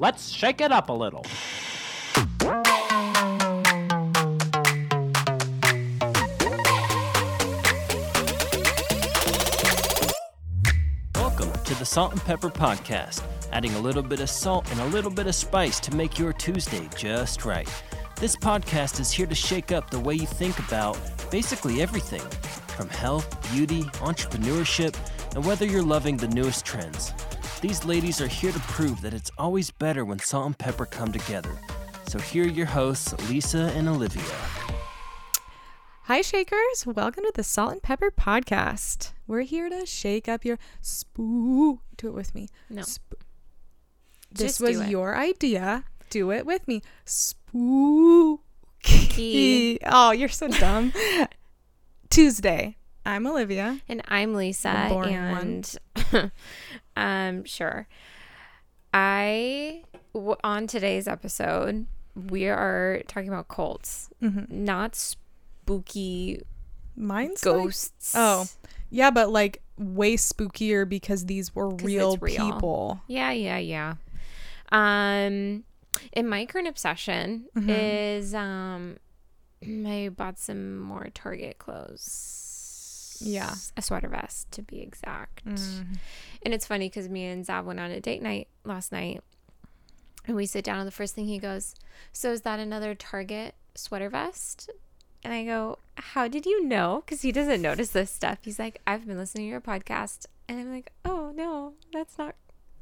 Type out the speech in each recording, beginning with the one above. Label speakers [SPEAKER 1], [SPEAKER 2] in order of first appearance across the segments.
[SPEAKER 1] Let's shake it up a little.
[SPEAKER 2] Welcome to the Salt and Pepper Podcast, adding a little bit of salt and a little bit of spice to make your Tuesday just right. This podcast is here to shake up the way you think about basically everything from health, beauty, entrepreneurship, and whether you're loving the newest trends. These ladies are here to prove that it's always better when salt and pepper come together. So here are your hosts, Lisa and Olivia.
[SPEAKER 3] Hi, Shakers. Welcome to the Salt and Pepper Podcast. We're here to shake up your spook. Do it with me.
[SPEAKER 4] No.
[SPEAKER 3] Sp- this
[SPEAKER 4] Just
[SPEAKER 3] was
[SPEAKER 4] do it.
[SPEAKER 3] your idea. Do it with me. Spooky. Oh, you're so dumb. Tuesday. I'm Olivia.
[SPEAKER 4] And I'm Lisa.
[SPEAKER 3] The boring one.
[SPEAKER 4] and um, sure. I w- on today's episode we are talking about cults,
[SPEAKER 3] Mm-hmm.
[SPEAKER 4] not spooky
[SPEAKER 3] Mine's like-
[SPEAKER 4] ghosts.
[SPEAKER 3] oh, yeah, but like way spookier because these were real,
[SPEAKER 4] real.
[SPEAKER 3] people.
[SPEAKER 4] yeah, yeah, yeah. Um, in my current obsession
[SPEAKER 3] Mhm.
[SPEAKER 4] is um, I bought some more Target clothes.
[SPEAKER 3] Yeah.
[SPEAKER 4] a sweater vest to be exact.
[SPEAKER 3] Mm.
[SPEAKER 4] And it's funny because me and Zav went on a date night last night. And we sit down, and the first thing he goes, So is that another Target sweater vest? And I go, How did you know? Because he doesn't notice this stuff. He's like, I've been listening to your podcast. And I'm like, Oh, no, that's not.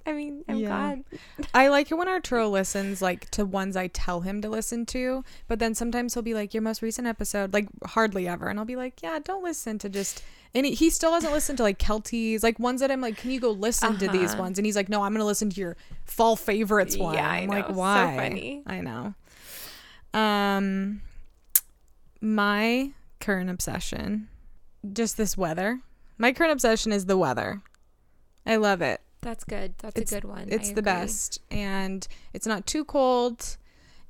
[SPEAKER 4] I mean, I'm
[SPEAKER 3] Yeah.
[SPEAKER 4] glad.
[SPEAKER 3] I like it when Arturo listens like to ones I tell him to listen to, but then sometimes he'll be like, "Your most recent episode," like hardly ever, and I'll be like, "Yeah, don't listen to just." And he, he still hasn't listened to like Kelties, like ones that I'm like, "Can you go listen to these
[SPEAKER 4] Uh-huh.
[SPEAKER 3] ones?" And he's like, "No, I'm gonna listen to your fall favorites one."
[SPEAKER 4] Yeah, I
[SPEAKER 3] I'm like,
[SPEAKER 4] know. So
[SPEAKER 3] "Why?"
[SPEAKER 4] funny.
[SPEAKER 3] I know. Um, my current obsession, just this weather. My current obsession is the weather. I love it
[SPEAKER 4] That's good. That's
[SPEAKER 3] It's-
[SPEAKER 4] a good one.
[SPEAKER 3] it's
[SPEAKER 4] I
[SPEAKER 3] the
[SPEAKER 4] agree.
[SPEAKER 3] best and it's not too cold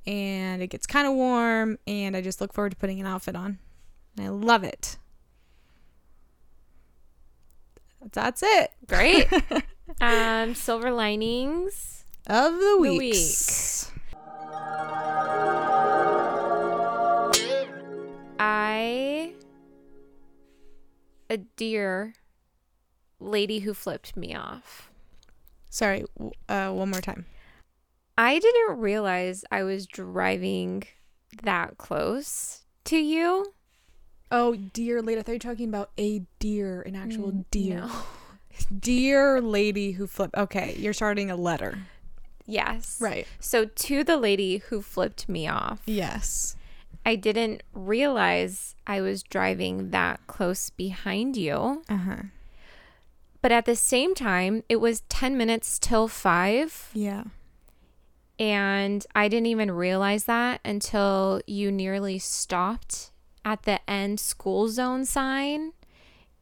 [SPEAKER 3] and it gets kind of warm and i just look forward to putting an outfit on and i love it that's it
[SPEAKER 4] Great. um, silver linings.
[SPEAKER 3] of the
[SPEAKER 4] The
[SPEAKER 3] weeks
[SPEAKER 4] I a dear lady who flipped me off.
[SPEAKER 3] Sorry uh one more time
[SPEAKER 4] I didn't realize I was driving that close to you.
[SPEAKER 3] oh dear lady i thought you were talking about a deer an actual
[SPEAKER 4] Mm,
[SPEAKER 3] deer
[SPEAKER 4] no.
[SPEAKER 3] dear lady who flipped okay you're starting a letter
[SPEAKER 4] Yes.
[SPEAKER 3] right
[SPEAKER 4] So to the lady who flipped me off,
[SPEAKER 3] yes
[SPEAKER 4] I didn't realize I was driving that close behind you.
[SPEAKER 3] uh-huh
[SPEAKER 4] But at the same time, it was 10 minutes till 5.
[SPEAKER 3] yeah
[SPEAKER 4] And I didn't even realize that until you nearly stopped at the end school zone sign.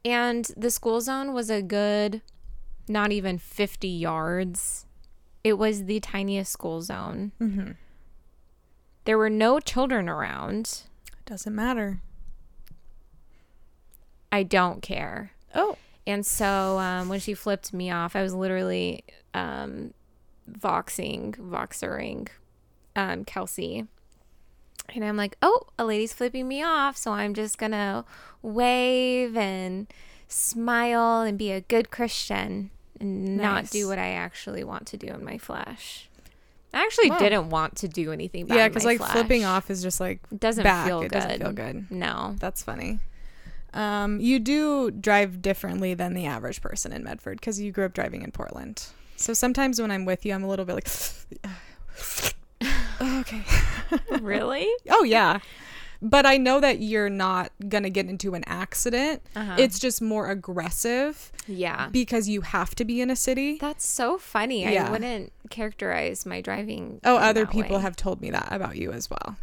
[SPEAKER 4] And the school zone was a good, not even 50 yards. It was the tiniest school zone.
[SPEAKER 3] mm-hmm
[SPEAKER 4] There were no children around.
[SPEAKER 3] It doesn't matter
[SPEAKER 4] I don't care.
[SPEAKER 3] oh
[SPEAKER 4] And so um, when she flipped me off, I was literally um, voxing, voxering um, Kelsey. And I'm like, oh, a lady's flipping me off. So I'm just going to wave and smile and be a good Christian and not do what I actually want to do in my flesh. I actually didn't want to do anything
[SPEAKER 3] yeah because like flipping off is just like
[SPEAKER 4] doesn't
[SPEAKER 3] back.
[SPEAKER 4] feel
[SPEAKER 3] it
[SPEAKER 4] good.
[SPEAKER 3] doesn't feel good
[SPEAKER 4] No.
[SPEAKER 3] that's funny um you do drive differently than the average person in medford because you grew up driving in portland so sometimes when i'm with you i'm a little bit like okay
[SPEAKER 4] really?
[SPEAKER 3] oh yeah but i know that you're not gonna get into an accident
[SPEAKER 4] Uh-huh.
[SPEAKER 3] it's just more aggressive
[SPEAKER 4] yeah.
[SPEAKER 3] because you have to be in a city
[SPEAKER 4] That's so funny.
[SPEAKER 3] Yeah.
[SPEAKER 4] I wouldn't characterize my driving.
[SPEAKER 3] oh other people
[SPEAKER 4] way.
[SPEAKER 3] have told me that about you as well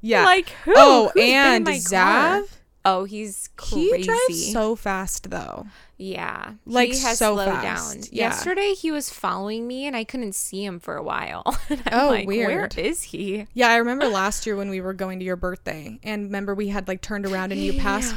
[SPEAKER 3] yeah
[SPEAKER 4] Like who?
[SPEAKER 3] oh
[SPEAKER 4] Who's
[SPEAKER 3] and zav
[SPEAKER 4] Oh, he's crazy.
[SPEAKER 3] he drives so fast though
[SPEAKER 4] Yeah.
[SPEAKER 3] Like,
[SPEAKER 4] he has
[SPEAKER 3] so
[SPEAKER 4] slowed
[SPEAKER 3] fast.
[SPEAKER 4] down.
[SPEAKER 3] Yeah.
[SPEAKER 4] Yesterday he was following me and I couldn't see him for a while. I'm
[SPEAKER 3] Oh,
[SPEAKER 4] like,
[SPEAKER 3] weird.
[SPEAKER 4] Where is he?
[SPEAKER 3] Yeah, I remember last year when we were going to your birthday, and remember we had like turned around and you passed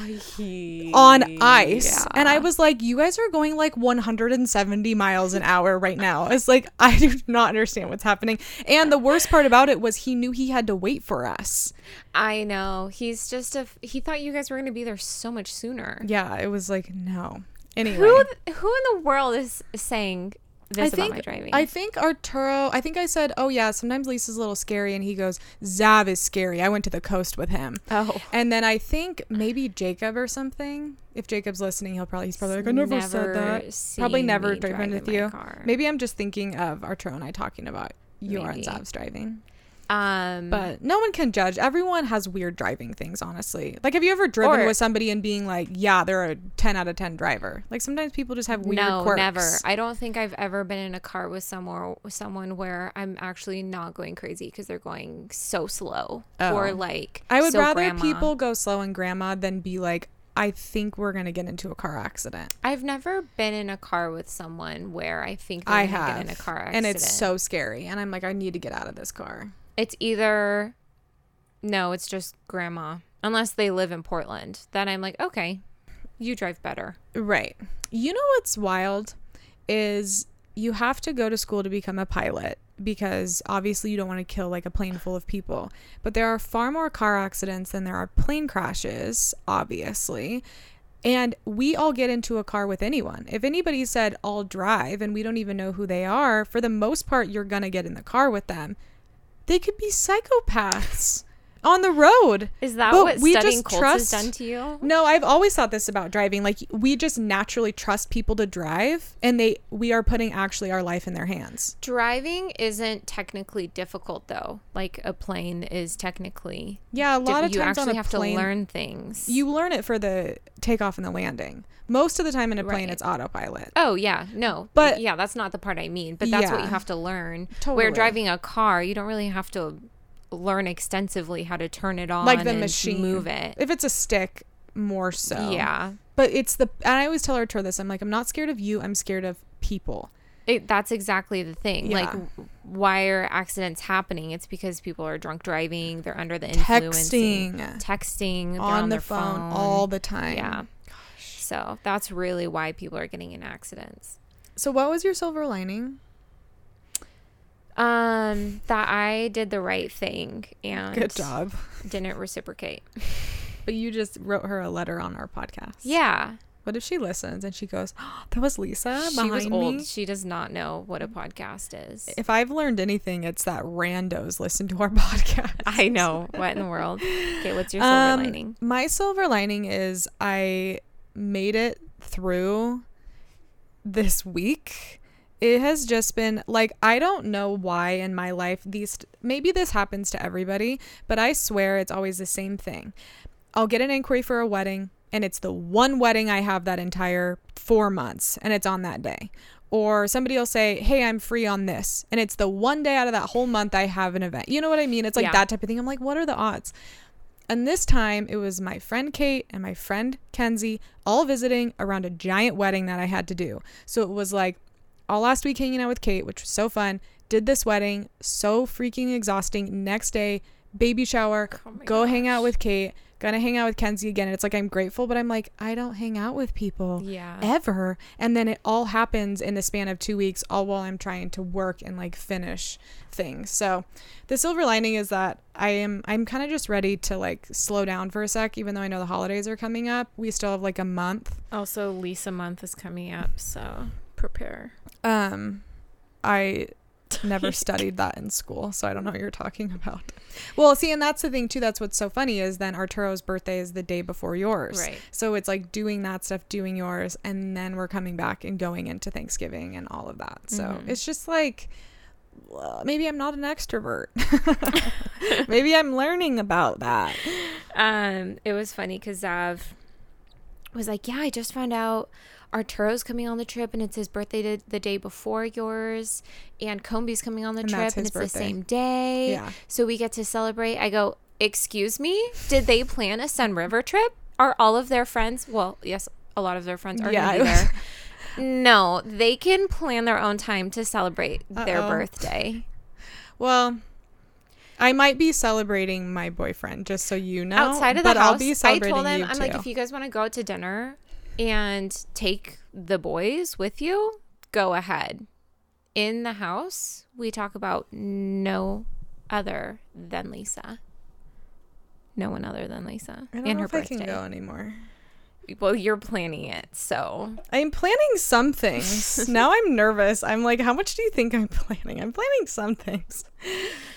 [SPEAKER 3] on ice, Yeah. and I was like, "You guys are going like 170 miles an hour right now." It's like I do not understand what's happening. And the worst part about it was he knew he had to wait for us.
[SPEAKER 4] I know. He's just a. He thought you guys were going to be there so much sooner.
[SPEAKER 3] Yeah, it was like no. Anyway,
[SPEAKER 4] Who who in the world is saying this
[SPEAKER 3] I
[SPEAKER 4] about
[SPEAKER 3] think
[SPEAKER 4] my driving?
[SPEAKER 3] I think Arturo. I think I said, "Oh yeah, sometimes Lisa's a little scary," and he goes, "Zav is scary." I went to the coast with him.
[SPEAKER 4] oh,
[SPEAKER 3] And then I think maybe Jacob or something. If Jacob's listening, he'll probably he's probably like, I never, said that. Probably never driven with you.
[SPEAKER 4] car.
[SPEAKER 3] Maybe I'm just thinking of Arturo and I talking about and
[SPEAKER 4] Maybe.
[SPEAKER 3] Zav's driving.
[SPEAKER 4] Um,
[SPEAKER 3] But no one can judge. Everyone has weird driving things, honestly. Like, have you ever driven
[SPEAKER 4] Or-
[SPEAKER 3] with somebody and being like, yeah, they're a 10 out of 10 driver? Like, sometimes people just have weird
[SPEAKER 4] no,
[SPEAKER 3] quirks.
[SPEAKER 4] never. I don't think I've ever been in a car with someone someone where I'm actually not going crazy because they're going so slow or
[SPEAKER 3] Oh.
[SPEAKER 4] like
[SPEAKER 3] I would
[SPEAKER 4] so
[SPEAKER 3] rather
[SPEAKER 4] grandma.
[SPEAKER 3] people go slow and grandma than be like, I think we're going to get into a car accident.
[SPEAKER 4] I've never been in a car with someone where I think they're
[SPEAKER 3] I
[SPEAKER 4] gonna
[SPEAKER 3] have.
[SPEAKER 4] get in a car accident.
[SPEAKER 3] And it's so scary. And I'm like, I need to get out of this car.
[SPEAKER 4] It's either no, it's just grandma. Unless they live in Portland. Then I'm like, okay, you drive better.
[SPEAKER 3] Right. You know what's wild is you have to go to school to become a pilot because obviously you don't want to kill like a plane full of people. But there are far more car accidents than there are plane crashes, obviously. And we all get into a car with anyone. If anybody said, I'll drive, and we don't even know who they are, for the most part, you're going to get in the car with them. They could be psychopaths on the road.
[SPEAKER 4] Is that
[SPEAKER 3] But
[SPEAKER 4] what
[SPEAKER 3] we
[SPEAKER 4] studying
[SPEAKER 3] just
[SPEAKER 4] Colts
[SPEAKER 3] trust-
[SPEAKER 4] has done to you?
[SPEAKER 3] No, I've always thought this about driving. Like we just naturally trust people to drive and they we are putting actually our life in their hands.
[SPEAKER 4] Driving isn't technically difficult though. Like a plane is technically.
[SPEAKER 3] Yeah, a lot
[SPEAKER 4] diff-
[SPEAKER 3] of
[SPEAKER 4] you
[SPEAKER 3] times
[SPEAKER 4] actually
[SPEAKER 3] on a
[SPEAKER 4] have
[SPEAKER 3] plane,
[SPEAKER 4] to learn things.
[SPEAKER 3] you learn it for the takeoff and the landing. Most of the time in a plane
[SPEAKER 4] Right.
[SPEAKER 3] it's autopilot.
[SPEAKER 4] Oh yeah, no,
[SPEAKER 3] But-
[SPEAKER 4] yeah, that's not the part I mean. But that's what you have to learn.
[SPEAKER 3] Totally.
[SPEAKER 4] Where driving a car, you don't really have to learn extensively how to turn it on,
[SPEAKER 3] Like the
[SPEAKER 4] and
[SPEAKER 3] machine.
[SPEAKER 4] move it.
[SPEAKER 3] If it's a stick, more so.
[SPEAKER 4] Yeah,
[SPEAKER 3] But it's the and I always tell Arturo this. I'm like, I'm not scared of you, I'm scared of people.
[SPEAKER 4] it, that's exactly the thing. Like,
[SPEAKER 3] Yeah.
[SPEAKER 4] w- why are accidents happening? It's because people are drunk driving. They're under the influence,
[SPEAKER 3] Texting.
[SPEAKER 4] texting
[SPEAKER 3] on,
[SPEAKER 4] on,
[SPEAKER 3] the
[SPEAKER 4] their
[SPEAKER 3] phone,
[SPEAKER 4] phone
[SPEAKER 3] all the time.
[SPEAKER 4] Yeah. So that's really why people are getting in accidents.
[SPEAKER 3] So what was your silver lining?
[SPEAKER 4] Um, that I did the right thing and
[SPEAKER 3] Good job.
[SPEAKER 4] didn't reciprocate.
[SPEAKER 3] But you just wrote her a letter on our podcast.
[SPEAKER 4] Yeah,
[SPEAKER 3] What if she listens and she goes, oh, "That was Lisa
[SPEAKER 4] she was old.
[SPEAKER 3] me"?
[SPEAKER 4] She does not know what a podcast is.
[SPEAKER 3] If I've learned anything, it's that randos listen to our podcast.
[SPEAKER 4] I know what in the world. Okay, what's your silver
[SPEAKER 3] Um,
[SPEAKER 4] lining?
[SPEAKER 3] My silver lining is I made it through this week. It has just been like I don't know why in my life these maybe this happens to everybody, but I swear it's always the same thing. I'll get an inquiry for a wedding and it's the one wedding I have that entire 4 months and it's on that day. Or somebody will say, "Hey, I'm free on this." And it's the one day out of that whole month I have an event. You know what I mean? It's like
[SPEAKER 4] Yeah.
[SPEAKER 3] that type of thing. I'm like, "What are the odds?" And this time it was my friend Kate and my friend Kenzie all visiting around a giant wedding that I had to do. So it was like all last week hanging out with Kate, which was so fun. Did this wedding, so freaking exhausting. Next day, baby shower,
[SPEAKER 4] Oh
[SPEAKER 3] go hang out with Kate, gonna hang out with Kenzie again. And it's like I'm grateful, but I'm like, I don't hang out with people
[SPEAKER 4] Yeah.
[SPEAKER 3] ever. And then it all happens in the span of two weeks, all while I'm trying to work and like finish things. So the silver lining is that I am I'm kind of just ready to like slow down for a sec, even though I know the holidays are coming up. We still have like a month.
[SPEAKER 4] Also, Lisa month is coming up, so prepare.
[SPEAKER 3] Um I never studied that in school, so I don't know what you're talking about. Well, see, and that's the thing too. That's what's so funny is then Arturo's birthday is the day before yours.
[SPEAKER 4] Right.
[SPEAKER 3] So it's like doing that stuff, doing yours, and then we're coming back and going into Thanksgiving and all of that. So
[SPEAKER 4] Mhm.
[SPEAKER 3] it's just like well, maybe I'm not an extrovert. maybe I'm learning about that.
[SPEAKER 4] Um, it was funny because Zav was like, "Yeah, I just found out Arturo's coming on the trip, and it's his birthday the, day before yours, and Comby's coming on the
[SPEAKER 3] And
[SPEAKER 4] trip, and it's the same day,
[SPEAKER 3] Yeah.
[SPEAKER 4] so we get to celebrate." I go, "Excuse me, did they plan a Sunriver trip? Are all of their friends? Well, yes." a lot of their friends are
[SPEAKER 3] Yeah,
[SPEAKER 4] going to be
[SPEAKER 3] I was-
[SPEAKER 4] there. no, they can plan their own time to celebrate their
[SPEAKER 3] Uh-oh.
[SPEAKER 4] birthday.
[SPEAKER 3] Well, I might be celebrating my boyfriend, just so you know.
[SPEAKER 4] outside of the
[SPEAKER 3] but
[SPEAKER 4] house.
[SPEAKER 3] I'll be
[SPEAKER 4] I
[SPEAKER 3] celebrating
[SPEAKER 4] told them,
[SPEAKER 3] you
[SPEAKER 4] I'm
[SPEAKER 3] too.
[SPEAKER 4] like, if you guys want to go out to dinner and take the boys with you, go ahead. In the house, we talk about no other than Lisa. No one other than Lisa
[SPEAKER 3] I don't
[SPEAKER 4] and
[SPEAKER 3] know
[SPEAKER 4] her
[SPEAKER 3] if I
[SPEAKER 4] birthday.
[SPEAKER 3] can go anymore.
[SPEAKER 4] Well, you're planning it, so
[SPEAKER 3] I'm planning some things. now I'm nervous. I'm like, how much do you think I'm planning? I'm planning some things,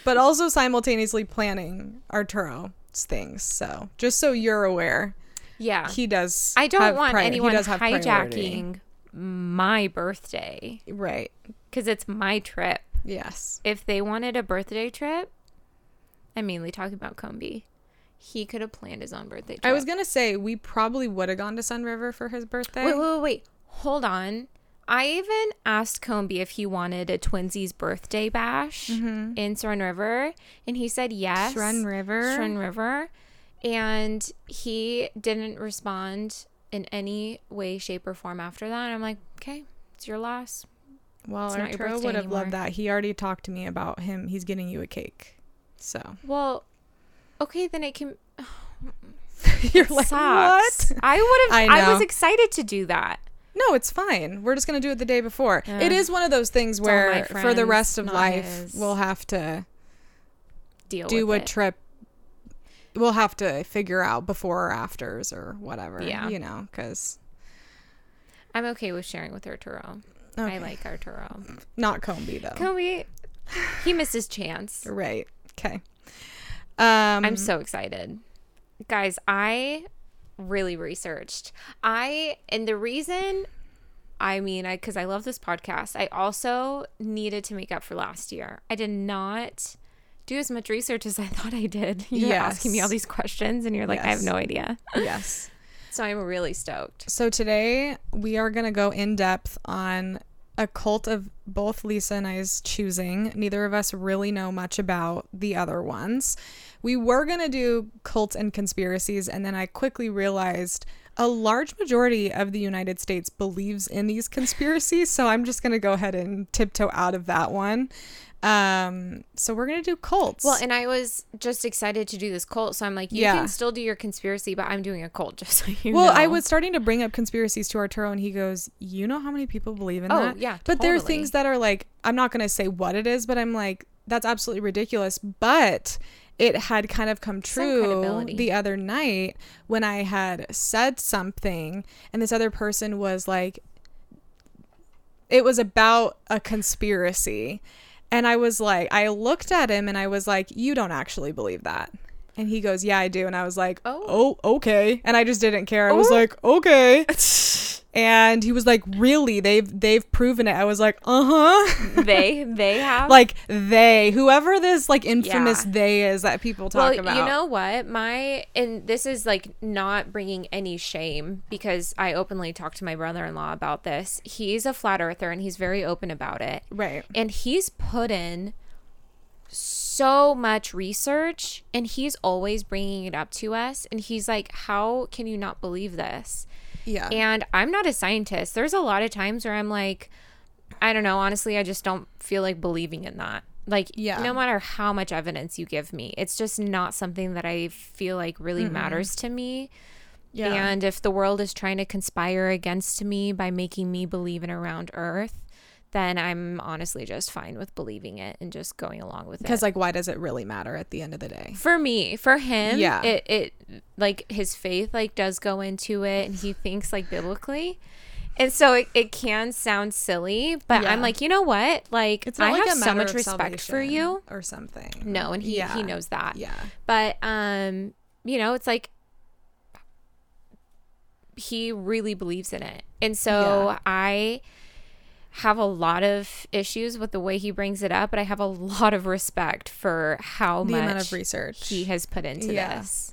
[SPEAKER 3] but also simultaneously planning Arturo's things. So just so you're aware,
[SPEAKER 4] yeah.
[SPEAKER 3] he does.
[SPEAKER 4] I don't want
[SPEAKER 3] pri- he
[SPEAKER 4] anyone
[SPEAKER 3] have priority.
[SPEAKER 4] hijacking my birthday
[SPEAKER 3] Right.
[SPEAKER 4] because it's my trip.
[SPEAKER 3] Yes.
[SPEAKER 4] If they wanted a birthday trip, I'm mainly talking about Combi. He could have planned his own birthday trip.
[SPEAKER 3] I was gonna say we probably would have gone to Sunriver for his birthday.
[SPEAKER 4] Wait, wait, wait, wait. Hold on. I even asked Combi if he wanted a twinsies birthday bash mm-hmm. in Sunriver, and he said yes.
[SPEAKER 3] Sunriver?
[SPEAKER 4] Sun River. And he didn't respond in any way, shape, or form after that. And I'm like, okay, it's your loss.
[SPEAKER 3] Well,
[SPEAKER 4] It's
[SPEAKER 3] Arturo would have
[SPEAKER 4] anymore.
[SPEAKER 3] loved that. He already talked to me about him. He's getting you a cake. So
[SPEAKER 4] Well, okay, then it can.
[SPEAKER 3] you're like,
[SPEAKER 4] sucks.
[SPEAKER 3] what?
[SPEAKER 4] I would have.
[SPEAKER 3] I
[SPEAKER 4] I, was excited to do that.
[SPEAKER 3] No, it's fine. We're just gonna do it the day before.
[SPEAKER 4] Yeah.
[SPEAKER 3] It is one of those things
[SPEAKER 4] It's
[SPEAKER 3] where, for the rest of life,
[SPEAKER 4] his.
[SPEAKER 3] we'll have to
[SPEAKER 4] Deal
[SPEAKER 3] do a
[SPEAKER 4] it.
[SPEAKER 3] trip. We'll have to figure out before or afters or whatever.
[SPEAKER 4] Yeah.
[SPEAKER 3] you know, because
[SPEAKER 4] I'm okay with sharing with Arturo. I like Arturo.
[SPEAKER 3] not Combi though.
[SPEAKER 4] We? He missed his chance.
[SPEAKER 3] right. Okay. Um,
[SPEAKER 4] I'm so excited. Guys, I really researched. I and the reason I mean, I cuz I love this podcast. I also needed to make up for last year. I did not do as much research as I thought I did. You're asking me all these questions and you're like, I have no idea.
[SPEAKER 3] yes.
[SPEAKER 4] So I'm really stoked.
[SPEAKER 3] So today we are going to go in depth on a cult of both Lisa and I's choosing. Neither of us really know much about the other ones. We were going to do cults and conspiracies, and then I quickly realized a large majority of the United States believes in these conspiracies. So I'm just going to go ahead and tiptoe out of that one. Um, so we're going to do cults.
[SPEAKER 4] Well, and I was just excited to do this cult, so I'm like, you
[SPEAKER 3] Yeah.
[SPEAKER 4] can still do your conspiracy, but I'm doing a cult just so you
[SPEAKER 3] Well,
[SPEAKER 4] know.
[SPEAKER 3] I was starting to bring up conspiracies to Arturo, and he goes, "You know how many people believe in
[SPEAKER 4] Oh,
[SPEAKER 3] that?"
[SPEAKER 4] yeah,
[SPEAKER 3] But there are things that are like, I'm not going to say what it is, but I'm like, that's absolutely ridiculous. But it had kind of come true the other night when I had said something, and this other person was like, it was about a conspiracy. And I was like, I looked at him and I was like, you don't actually believe that. And he goes, yeah, I do. And I was like,
[SPEAKER 4] Oh.
[SPEAKER 3] oh, okay. And I just didn't care. I was
[SPEAKER 4] Oh.
[SPEAKER 3] like, okay. and he was like, really? They've they've proven it. I was like, uh huh.
[SPEAKER 4] they they have
[SPEAKER 3] like they, whoever this like infamous
[SPEAKER 4] Yeah.
[SPEAKER 3] they is that people
[SPEAKER 4] well,
[SPEAKER 3] talk about.
[SPEAKER 4] you know what? My and this is like not bringing any shame because I openly talked to my brother-in-law about this. He's a flat earther and he's very open about it.
[SPEAKER 3] right?
[SPEAKER 4] And he's put in so much research and he's always bringing it up to us and he's like, "How can you not believe this?"
[SPEAKER 3] Yeah.
[SPEAKER 4] And I'm not a scientist. There's a lot of times where I'm like, I don't know. Honestly, I just don't feel like believing in that. Like,
[SPEAKER 3] Yeah.
[SPEAKER 4] no matter how much evidence you give me, it's just not something that I feel like really matters to me.
[SPEAKER 3] yeah.
[SPEAKER 4] And if the world is trying to conspire against me by making me believe in a round earth, then I'm honestly just fine with believing it and just going along with it.
[SPEAKER 3] because like, why does it really matter at the end of the day?
[SPEAKER 4] for me, for him,
[SPEAKER 3] Yeah.
[SPEAKER 4] it it like his faith like does go into it and he thinks like biblically. And so it, it can sound silly, but
[SPEAKER 3] Yeah.
[SPEAKER 4] I'm like, you know what? Like
[SPEAKER 3] It's not
[SPEAKER 4] I
[SPEAKER 3] like
[SPEAKER 4] have so much respect for you.
[SPEAKER 3] or something.
[SPEAKER 4] No, and he
[SPEAKER 3] Yeah.
[SPEAKER 4] he knows that.
[SPEAKER 3] Yeah.
[SPEAKER 4] But um, you know, it's like he really believes in it. And so
[SPEAKER 3] Yeah.
[SPEAKER 4] I have a lot of issues with the way he brings it up, but I have a lot of respect for how
[SPEAKER 3] The
[SPEAKER 4] much
[SPEAKER 3] amount of research
[SPEAKER 4] he has put into
[SPEAKER 3] Yeah.
[SPEAKER 4] this.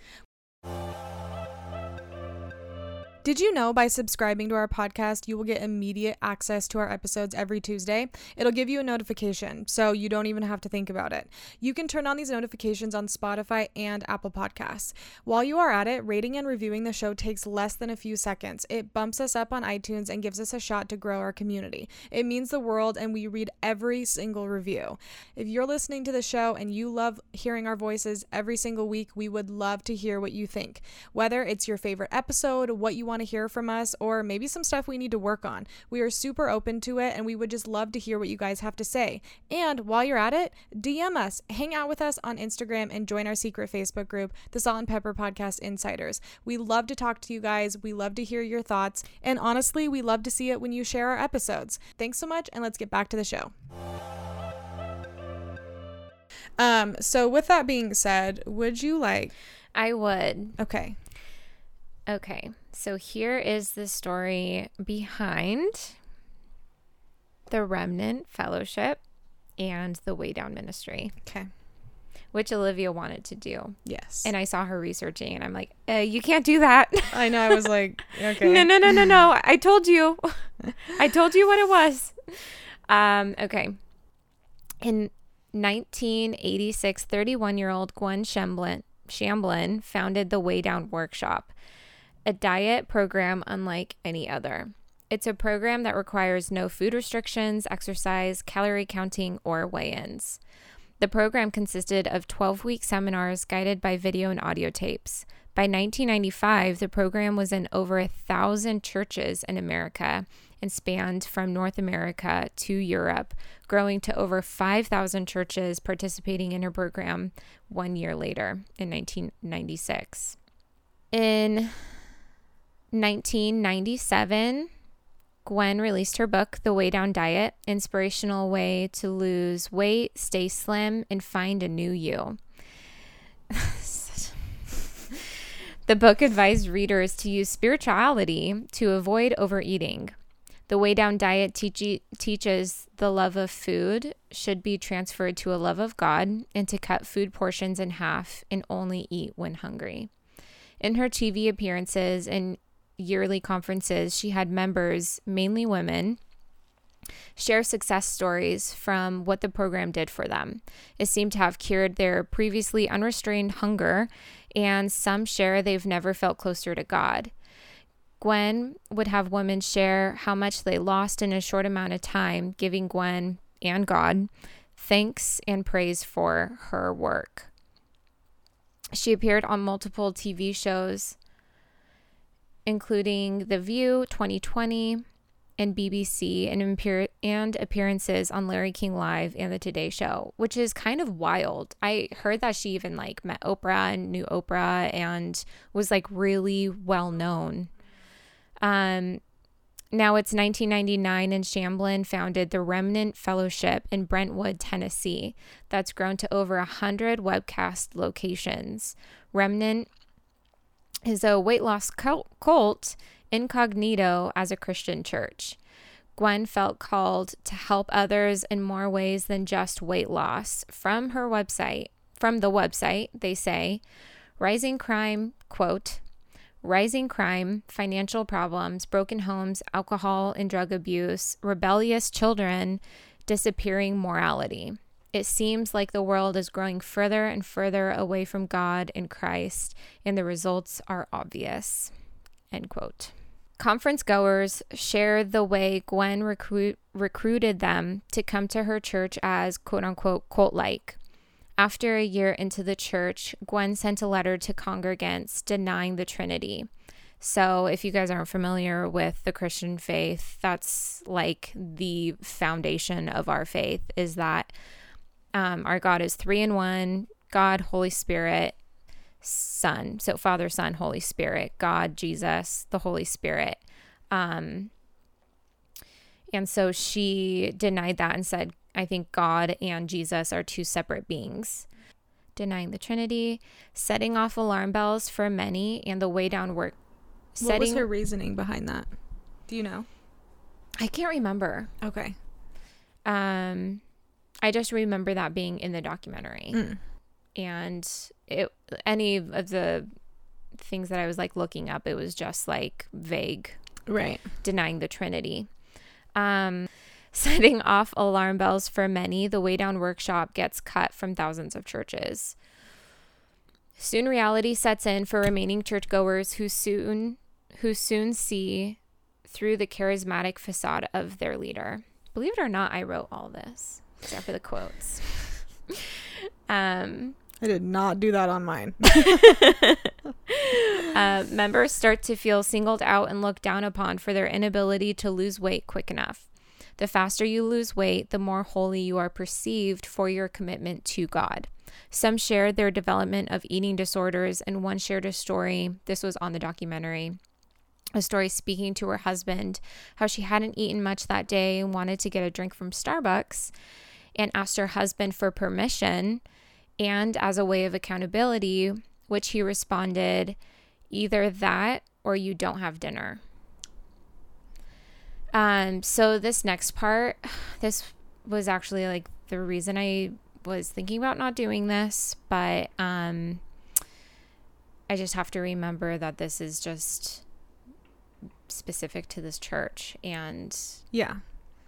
[SPEAKER 3] Did you know by subscribing to our podcast, you will get immediate access to our episodes every Tuesday? It'll give you a notification, so you don't even have to think about it. You can turn on these notifications on Spotify and Apple Podcasts. While you are at it, rating and reviewing the show takes less than a few seconds. It bumps us up on iTunes and gives us a shot to grow our community. It means the world, and we read every single review. If you're listening to the show and you love hearing our voices every single week, we would love to hear what you think. Whether it's your favorite episode, what you want to hear from us, or maybe some stuff we need to work on. We are super open to it and we would just love to hear what you guys have to say. And while you're at it, DM us, hang out with us on Instagram, and join our secret Facebook group, the Salt and Pepper Podcast Insiders. We love to talk to you guys. We love to hear your thoughts. And honestly, we love to see it when you share our episodes. Thanks so much, and let's get back to the show. Um, so with that being said, would you like
[SPEAKER 4] I would.
[SPEAKER 3] okay.
[SPEAKER 4] Okay. So here is the story behind the Remnant Fellowship and the Weigh Down Ministry,
[SPEAKER 3] Okay.
[SPEAKER 4] which Olivia wanted to do.
[SPEAKER 3] Yes.
[SPEAKER 4] And I saw her researching, and I'm like, uh, you can't do that.
[SPEAKER 3] I know I was like, okay.
[SPEAKER 4] no, no, no, no, no. I told you. I told you what it was. Um, okay. In 1986, 31 year old Gwen Shamblin, Shamblin founded the Weigh Down Workshop, a diet program unlike any other. It's a program that requires no food restrictions, exercise, calorie counting, or weigh ins. The program consisted of 12 week seminars guided by video and audio tapes. By 1995, the program was in over a thousand churches in America and spanned from North America to Europe, growing to over 5,000 churches participating in her program one year later in 1996. In 1997, Gwen released her book, The Weigh Down Diet Inspirational Way to Lose Weight, Stay Slim, and Find a New You. the book advised readers to use spirituality to avoid overeating. The Weigh Down Diet teach- teaches the love of food should be transferred to a love of God and to cut food portions in half and only eat when hungry. In her TV appearances and yearly conferences, she had members, mainly women, share success stories from what the program did for them. It seemed to have cured their previously unrestrained hunger, and some share they've never felt closer to God. Gwen would have women share how much they lost in a short amount of time, giving Gwen and God thanks and praise for her work. She appeared on multiple TV shows, including The View 20/20 and BBC, and, appear- and appearances on Larry King Live and The Today Show, which is kind of wild. I heard that she even like met Oprah and knew Oprah and was like really well known. Um, now it's 1999, and Shamblin founded the Remnant Fellowship in Brentwood, Tennessee. That's grown to over 100 webcast locations. Remnant is a weight loss cult, incognito as a Christian church. Gwen felt called to help others in more ways than just weight loss. From her website, from the website, they say, rising crime, quote, rising crime, financial problems, broken homes, alcohol and drug abuse, rebellious children, disappearing morality. It seems like the world is growing further and further away from God and Christ, and the results are obvious. End quote. Conference goers shared the way Gwen recruit, recruited them to come to her church as quote unquote cult like. After a year into the church, Gwen sent a letter to congregants denying the Trinity. So, if you guys aren't familiar with the Christian faith, that's like the foundation of our faith is that um, our God is three in one God, Holy Spirit, Son. So, Father, Son, Holy Spirit, God, Jesus, the Holy Spirit. Um, and so she denied that and said, I think God and Jesus are two separate beings. Denying the Trinity, setting off alarm bells for many, and the weigh down work.
[SPEAKER 3] What was
[SPEAKER 4] Setting,
[SPEAKER 3] her reasoning behind that? Do you know?
[SPEAKER 4] I can't remember.
[SPEAKER 3] Okay.
[SPEAKER 4] Um, I just remember that being in the documentary,
[SPEAKER 3] Mm.
[SPEAKER 4] and it any of the things that I was like looking up, it was just like vague,
[SPEAKER 3] Right.
[SPEAKER 4] denying the Trinity. Um, setting off alarm bells for many, the Weigh Down workshop gets cut from thousands of churches. Soon reality sets in for remaining churchgoers who soon who soon see through the charismatic facade of their leader. Believe it or not, I wrote all this except for the quotes. um,
[SPEAKER 3] I did not do that on mine.
[SPEAKER 4] uh, members start to feel singled out and looked down upon for their inability to lose weight quick enough. The faster you lose weight, the more holy you are perceived for your commitment to God. Some shared their development of eating disorders, and one shared a story. This was on the documentary. A story speaking to her husband, how she hadn't eaten much that day and wanted to get a drink from Starbucks, and asked her husband for permission and as a way of accountability, which he responded, either that or you don't have dinner. Um, so this next part, this was actually like the reason I was thinking about not doing this, but um I just have to remember that this is just specific to this church and
[SPEAKER 3] Yeah.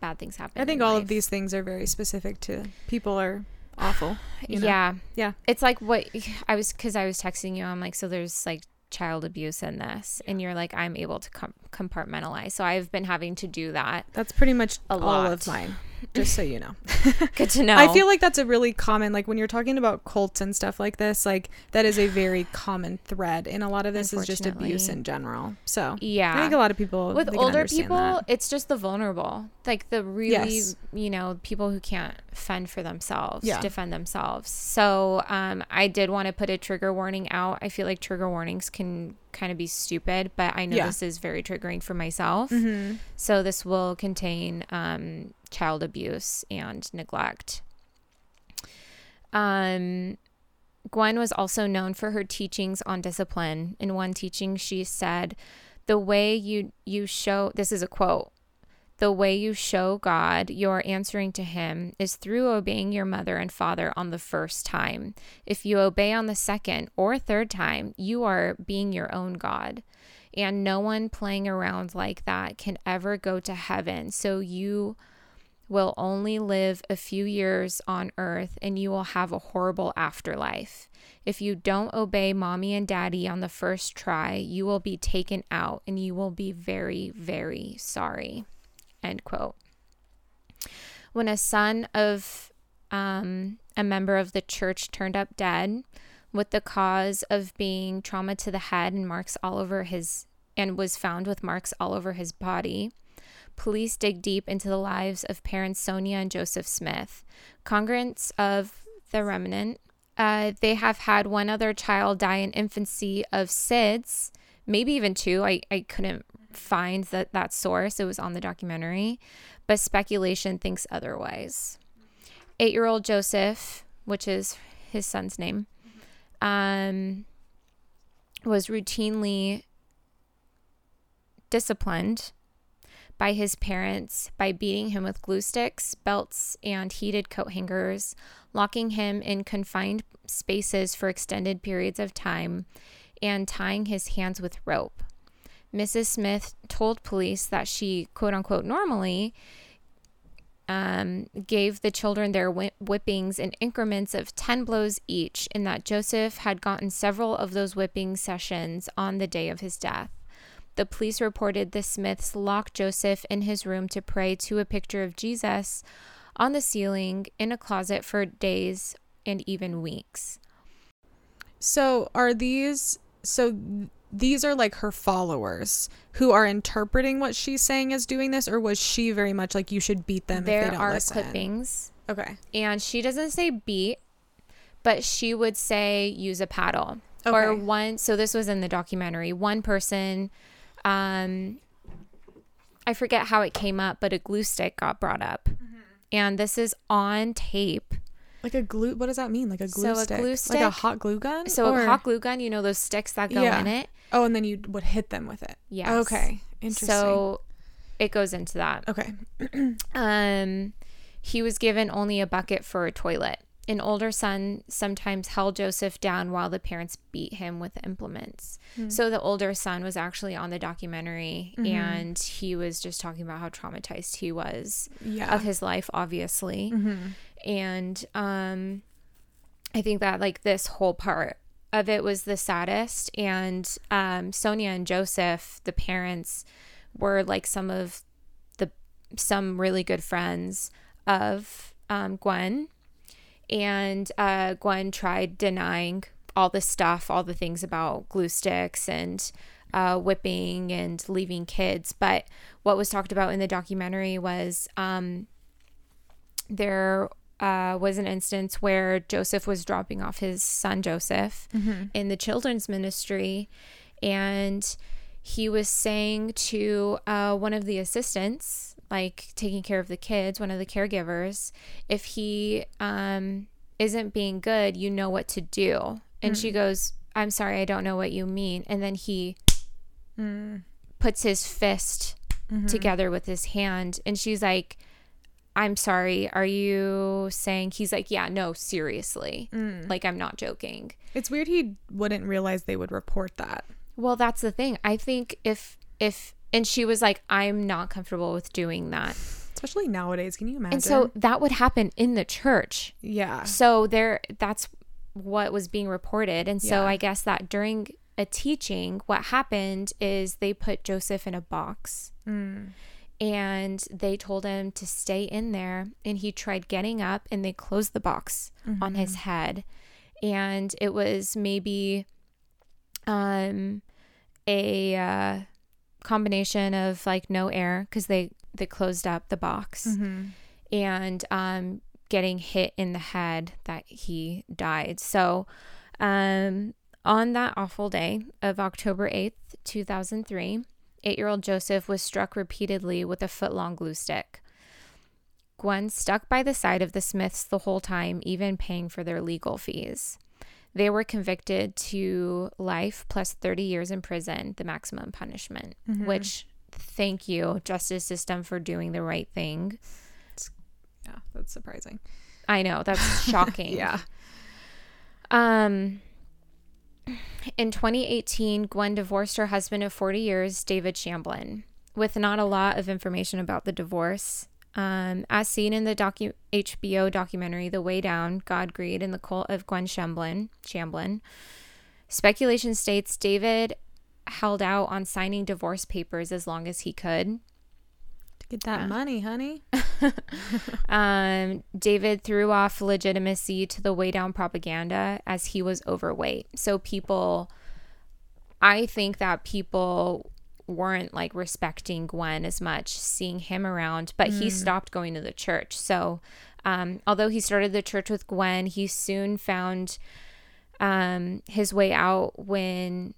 [SPEAKER 4] Bad things happen.
[SPEAKER 3] I think all
[SPEAKER 4] life.
[SPEAKER 3] of these things are very specific to people are awful. you know?
[SPEAKER 4] Yeah.
[SPEAKER 3] Yeah.
[SPEAKER 4] It's like what I was cuz I was texting you I'm like so there's like child abuse in this and you're like I'm able to com- compartmentalize. So I've been having to do that.
[SPEAKER 3] That's pretty much
[SPEAKER 4] A lot.
[SPEAKER 3] of mine. Just so you know.
[SPEAKER 4] Good to know.
[SPEAKER 3] I feel like that's a really common like when you're talking about cults and stuff like this, like that is a very common thread in a lot of this is just abuse in general. So
[SPEAKER 4] yeah.
[SPEAKER 3] I think a lot of people
[SPEAKER 4] with older people
[SPEAKER 3] that.
[SPEAKER 4] it's just the vulnerable like the really
[SPEAKER 3] Yes.
[SPEAKER 4] you know people who can't fend for themselves
[SPEAKER 3] Yeah.
[SPEAKER 4] defend themselves so um, i did want to put a trigger warning out i feel like trigger warnings can kind of be stupid but i know
[SPEAKER 3] Yeah.
[SPEAKER 4] this is very triggering for myself
[SPEAKER 3] Mhm.
[SPEAKER 4] so this will contain um, child abuse and neglect um, Gwen was also known for her teachings on discipline. In one teaching, she said, "The way you you show this is a quote. The way you show God you're answering to Him is through obeying your mother and father on the first time. If you obey on the second or third time, you are being your own God." And no one playing around like that can ever go to heaven. So you will only live a few years on earth and you will have a horrible afterlife. If you don't obey mommy and daddy on the first try, you will be taken out and you will be very, very sorry. End quote. When a son of um, a member of the church turned up dead with the cause of being trauma to the head and marks all over his, and was found with marks all over his body, police dig deep into the lives of parents Sonia and Joseph Smith. Congruents of the remnant, uh, they have had one other child die in infancy of SIDS, maybe even two. I, I couldn't find that, that source, it was on the documentary, but speculation thinks otherwise. Eight year old Joseph, which is his son's name, um, was routinely disciplined by his parents by beating him with glue sticks, belts, and heated coat hangers, locking him in confined spaces for extended periods of time, and tying his hands with rope. Mrs. Smith told police that she, quote unquote, normally um, gave the children their whi- whippings in increments of 10 blows each, and that Joseph had gotten several of those whipping sessions on the day of his death. The police reported the Smiths locked Joseph in his room to pray to a picture of Jesus on the ceiling in a closet for days and even weeks.
[SPEAKER 3] So are these so these are like her followers who are interpreting what she's saying as doing this or was she very much like you should beat them if
[SPEAKER 4] there
[SPEAKER 3] they don't
[SPEAKER 4] are
[SPEAKER 3] listen?
[SPEAKER 4] clippings,
[SPEAKER 3] Okay.
[SPEAKER 4] and she doesn't say beat, but she would say use a paddle. Or one, so this was in the documentary. One person, um, I forget how it came up, but a glue stick got brought up.
[SPEAKER 3] Mm-hmm.
[SPEAKER 4] And this is on tape.
[SPEAKER 3] Like a glue what does that mean? Like a glue
[SPEAKER 4] So a glue stick?
[SPEAKER 3] Like a hot glue gun?
[SPEAKER 4] So
[SPEAKER 3] Or-
[SPEAKER 4] a hot glue gun, you know those sticks that go
[SPEAKER 3] Yeah.
[SPEAKER 4] in it?
[SPEAKER 3] Oh, and then you would hit them with it.
[SPEAKER 4] Yes.
[SPEAKER 3] Okay. Interesting.
[SPEAKER 4] So it goes into that.
[SPEAKER 3] okay.
[SPEAKER 4] Um, he was given only a bucket for a toilet, an older son sometimes held Joseph down while the parents beat him with implements. So the older son was actually on the documentary and he was just talking about how traumatized he was
[SPEAKER 3] Yeah.
[SPEAKER 4] of his life, obviously. And um, I think that like this whole part of it was the saddest. And um, Sonia and Joseph, the parents, were like some of the some really good friends of um, Gwen. And uh, Gwen tried denying all the stuff, all the things about glue sticks and uh, whipping and leaving kids. But what was talked about in the documentary was um, there uh, was an instance where Joseph was dropping off his son Joseph in the children's ministry, and he was saying to uh, one of the assistants, like taking care of the kids, one of the caregivers, if he um, isn't being good, you know what to do. And she mm. goes, I'm sorry, I don't know what you mean. And then he mm. puts his fist mm-hmm. together with his hand, and she's like, I'm sorry. Are you saying he's like, yeah, no, seriously. Mm. Like, I'm not joking.
[SPEAKER 3] It's weird he wouldn't realize they would report that.
[SPEAKER 4] Well, that's the thing. I think if, if, and she was like, I'm not comfortable with doing that.
[SPEAKER 3] Especially nowadays. Can you imagine?
[SPEAKER 4] And so that would happen in the church.
[SPEAKER 3] yeah.
[SPEAKER 4] So there, that's what was being reported. And so
[SPEAKER 3] Yeah.
[SPEAKER 4] I guess that during a teaching, what happened is they put Joseph in a box
[SPEAKER 3] Mm.
[SPEAKER 4] and they told him to stay in there. And he tried getting up and they closed the box on his head. And it was maybe um, a uh, combination of like no air because they, they closed up the box
[SPEAKER 3] Mm-hmm.
[SPEAKER 4] and um, getting hit in the head that he died. So, um, on that awful day of October 8th, 2003, eight year old Joseph was struck repeatedly with a foot long glue stick. Gwen stuck by the side of the Smiths the whole time, even paying for their legal fees. They were convicted to life plus 30 years in prison, the maximum punishment, which thank you, justice system, for doing the right thing.
[SPEAKER 3] Yeah, that's surprising.
[SPEAKER 4] I know that's shocking.
[SPEAKER 3] Yeah.
[SPEAKER 4] Um in 2018, Gwen divorced her husband of 40 years, David Shamblin, with not a lot of information about the divorce. Um, as seen in the docu- HBO documentary The Way Down, God, Greed, and the Cult of Gwen Shamblin, Shamblin, speculation states David held out on signing divorce papers as long as he could.
[SPEAKER 3] To get that money, honey.
[SPEAKER 4] Um, David threw off legitimacy to the weigh down propaganda as he was overweight. So people, I think that people weren't like respecting Gwen as much, seeing him around, but he stopped going to the church. So, um, although he started the church with Gwen, he soon found um, his way out when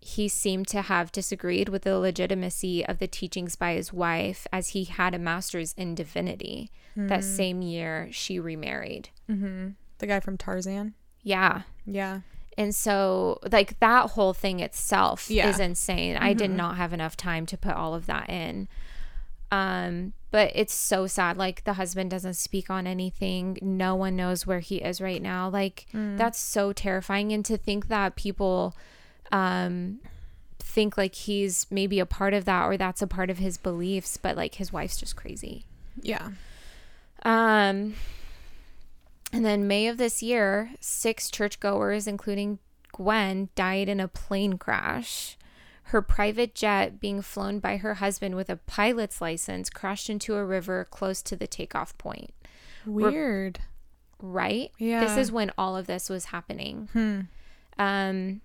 [SPEAKER 4] he seemed to have disagreed with the legitimacy of the teachings by his wife as he had a master's in divinity. That same year, she remarried.
[SPEAKER 3] Mm-hmm. The guy from Tarzan.
[SPEAKER 4] Yeah.
[SPEAKER 3] Yeah.
[SPEAKER 4] And so, like, that whole thing itself
[SPEAKER 3] Yeah.
[SPEAKER 4] is insane. I did not have enough time to put all of that in. Um, but it's so sad. Like, the husband doesn't speak on anything. No one knows where he is right now. Like, that's so terrifying. And to think that people, um, think like he's maybe a part of that or that's a part of his beliefs, but like his wife's just crazy.
[SPEAKER 3] Yeah.
[SPEAKER 4] Um, and then May of this year, six churchgoers, including Gwen, died in a plane crash. Her private jet, being flown by her husband with a pilot's license, crashed into a river close to the takeoff point.
[SPEAKER 3] Weird.
[SPEAKER 4] Right?
[SPEAKER 3] Yeah.
[SPEAKER 4] This is when all of this was happening.
[SPEAKER 3] Hmm.
[SPEAKER 4] Um,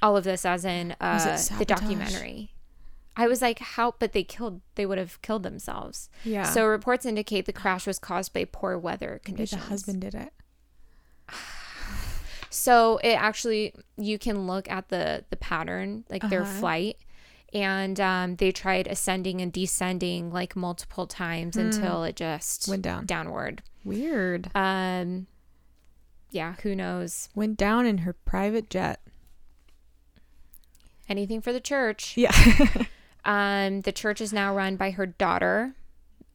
[SPEAKER 4] all of this, as in uh, the documentary. I was like, how? But they killed. They would have killed themselves.
[SPEAKER 3] Yeah.
[SPEAKER 4] So reports indicate the crash was caused by poor weather conditions.
[SPEAKER 3] Maybe the husband did it.
[SPEAKER 4] So it actually you can look at the the pattern, like their
[SPEAKER 3] Uh-huh.
[SPEAKER 4] flight, and um, they tried ascending and descending like multiple times until it just
[SPEAKER 3] Hmm. Went down.
[SPEAKER 4] downward.
[SPEAKER 3] Weird.
[SPEAKER 4] Um, yeah, who knows?
[SPEAKER 3] Went down in her private jet.
[SPEAKER 4] Anything for the church.
[SPEAKER 3] Yeah.
[SPEAKER 4] Um, the church is now run by her daughter,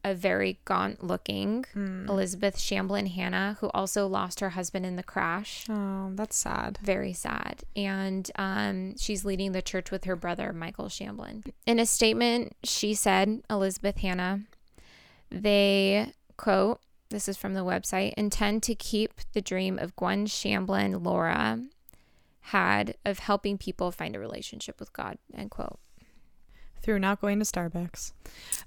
[SPEAKER 4] a very gaunt looking
[SPEAKER 3] Mm.
[SPEAKER 4] Elizabeth Shamblin Hannah, who also lost her husband in the crash.
[SPEAKER 3] Oh, that's sad.
[SPEAKER 4] Very sad. And um, she's leading the church with her brother, Michael Shamblin. In a statement, she said, Elizabeth Hannah, they, quote, this is from the website, intend to keep the dream of Gwen Shamblin Lara had of helping people find a relationship with God, end quote.
[SPEAKER 3] Through not going to Starbucks.